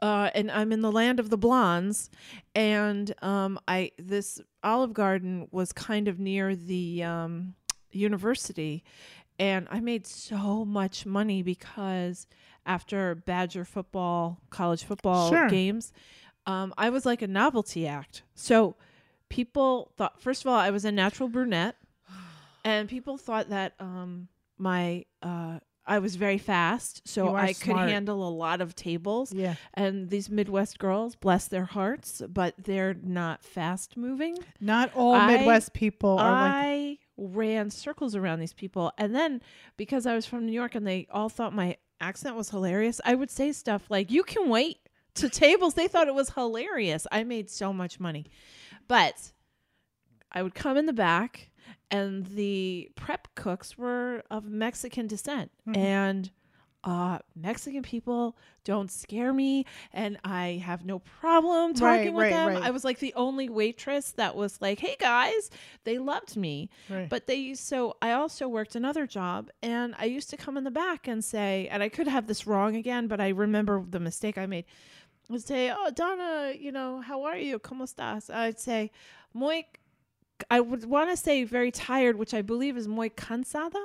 uh, and I'm in the land of the blondes, and um, I this Olive Garden was kind of near the um, university, and I made so much money because after Badger football, college football Sure. games, um, I was like a novelty act. So people thought, first of all, I was a natural brunette, [SIGHS] and people thought that um, my uh, I was very fast, so I could handle a lot of tables. yeah, And these Midwest girls, bless their hearts, but they're not fast moving. not all I- Midwest people are like. Ran circles around these people. And then because I was from New York and they all thought my accent was hilarious, I would say stuff like, You can wait to tables. They thought it was hilarious. I made so much money. But I would come in the back and the prep cooks were of Mexican descent. Mhm. And uh, Mexican people don't scare me, and I have no problem talking Right, with right, them. right. I was like the only waitress that was like, "Hey guys," they loved me. But they so I also worked another job, and I used to come in the back and say, and I could have this wrong again, but I remember the mistake I made. I would say, "Oh, Donna, you know, how are you? ¿Cómo estás?" I'd say, "Muy." I would want to say very tired, which I believe is muy cansada.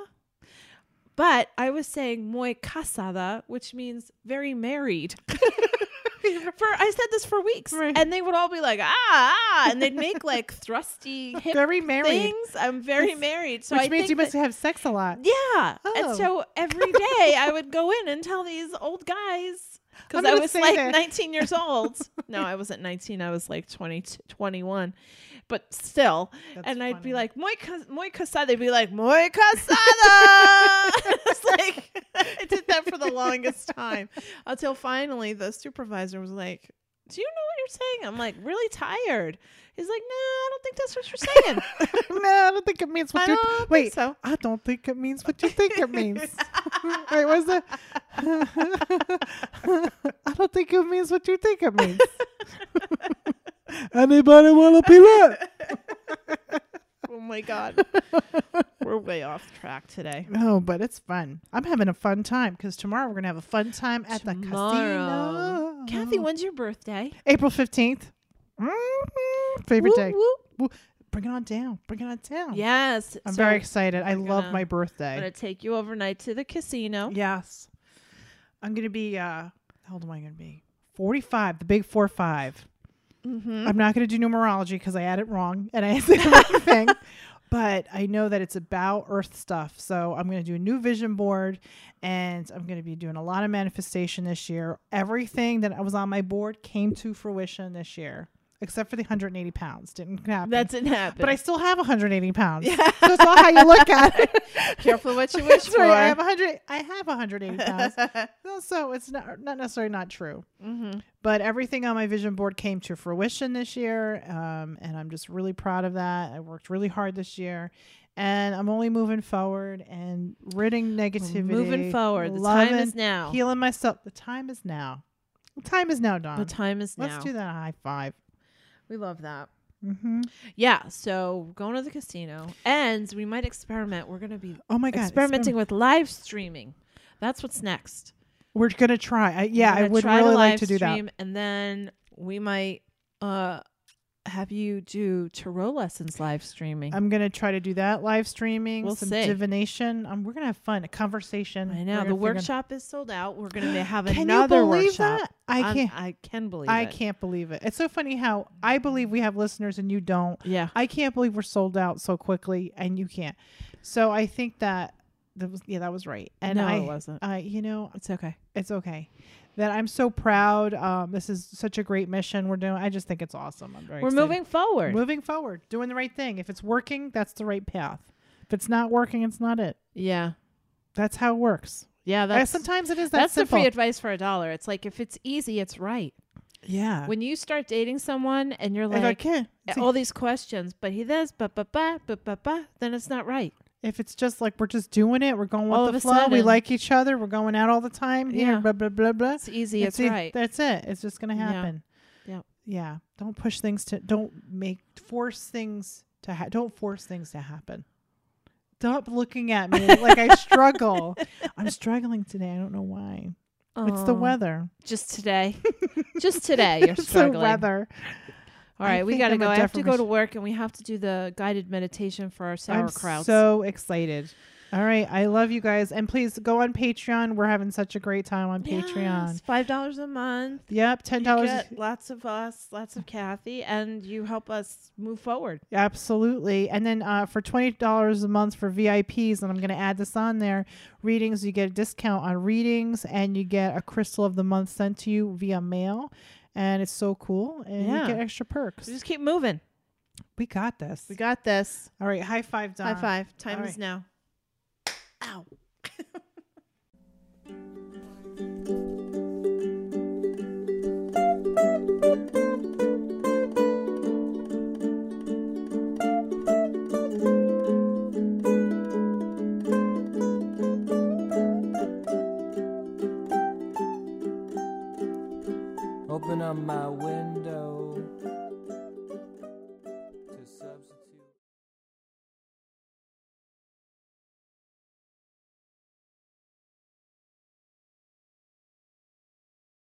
But I was saying muy casada, which means very married. [LAUGHS] for I said this for weeks, Right. and they would all be like, ah, ah, and they'd make like thrusty [LAUGHS] Very married, things. I'm very married, so which I means you must that- have sex a lot. yeah. Oh. And so every day I would go in and tell these old guys because I was like that- 19 years [LAUGHS] old. no, I wasn't 19. I was like 20, 21. But still, That's and I'd be like, muy, cas- muy casada. They'd be like, muy casada. [LAUGHS] it's like, I did that for the longest time until finally the supervisor was like, do you know what you're saying? I'm like, really tired. He's like, no, I don't think that's what you're saying. [LAUGHS] no, I don't think it means what I you. think wait, so. I don't think it means what you think it means. [LAUGHS] wait, what's that? [LAUGHS] I don't think it means what you think it means. Anybody want to be that? Oh my god. We're way off track today. No, but it's fun. I'm having a fun time because tomorrow we're gonna have a fun time at the Tomorrow. casino. Cathy, when's your birthday? April fifteenth. Favorite Woo, day. Bring it on down. Bring it on down. Yes. I'm so very excited. I love gonna- my I'm birthday. gonna take you overnight to the casino. Yes. I'm gonna be uh how old am I gonna be? Forty five, the big four five. Mm-hmm. I'm not gonna do numerology because I had it wrong and I said the wrong thing. [LAUGHS] But I know that it's about earth stuff. So I'm gonna do a new vision board and I'm gonna be doing a lot of manifestation this year. Everything that was on my board came to fruition this year. Except for the 180 pounds. Didn't happen. That didn't happen. but I still have 180 pounds. Yeah. So it's all how you look at it. [LAUGHS] Careful what you wish for. right. I have 100. I have 180 [LAUGHS] pounds. So it's not not necessarily not true. mm-hmm. But everything on my vision board came to fruition this year, um, and I'm just really proud of that. I worked really hard this year, and I'm only moving forward and ridding negativity. Moving forward. The time is now. Healing myself. The time is now. The time is now, Don. The time is now. Let's do that high five. We love that. Mm-hmm. Yeah. So going to the casino, and we might experiment. We're gonna be Oh my god, experimenting with live streaming. That's what's next. We're gonna try. I, yeah, We're I would really like to do that. And then we might uh have you do tarot lessons live streaming. I'm gonna try to do that live streaming, We'll some see. divination. Um, we're gonna have fun, a conversation. I know gonna the workshop is sold out. We're gonna [GASPS] have Can another workshop. that? I can't. I can believe I it. can't believe it. It's so funny how I believe we have listeners and you don't. Yeah. I can't believe we're sold out so quickly and you can't. So I think that that was yeah that was right. And no, I it wasn't. I you know It's okay. it's okay. That I'm so proud. Um, this is such a great mission we're doing. I just think it's awesome. I'm very We're excited. moving forward. moving forward, doing the right thing. If it's working, that's the right path. If it's not working, it's not it. yeah. That's how it works. Yeah. Uh, That's sometimes it is that that's the simple. free advice for a dollar. It's like if it's easy, it's right. yeah. When you start dating someone and you're If I like can, all these questions, but he does, but but but but but but, then it's not right. If it's just like we're just doing it, we're going with All the flow. We like each other. We're going out all the time. Here, Yeah. blah blah blah blah. It's easy. It's, e- right. That's it. It's just gonna happen. Yep. Yeah. Don't push things to. Don't make force things to. Ha- don't force things to happen. Stop looking at me like I [LAUGHS] struggle. I'm struggling today. I don't know why. It's the weather. Just today. Just today. You're [LAUGHS] it's the weather. All I we got to go. I have to go to work, and we have to do the guided meditation for our I'm so excited. All right. I love you guys. And please go on Patreon. We're having such a great time on Patreon. five dollars a month. Yep. Ten You dollars. get lots of us, lots of Cathy, and you help us move forward. Absolutely. And then uh, for twenty dollars a month for VIPs, and I'm going to add this on there. Readings, you get a discount on readings, and you get a crystal of the month sent to you via mail, and it's so cool. And Yeah. you get extra perks. So just keep moving. We got this. We got this. All right. High five, Don. High five. Time All is right. now. Ow. [LAUGHS] Open up my window.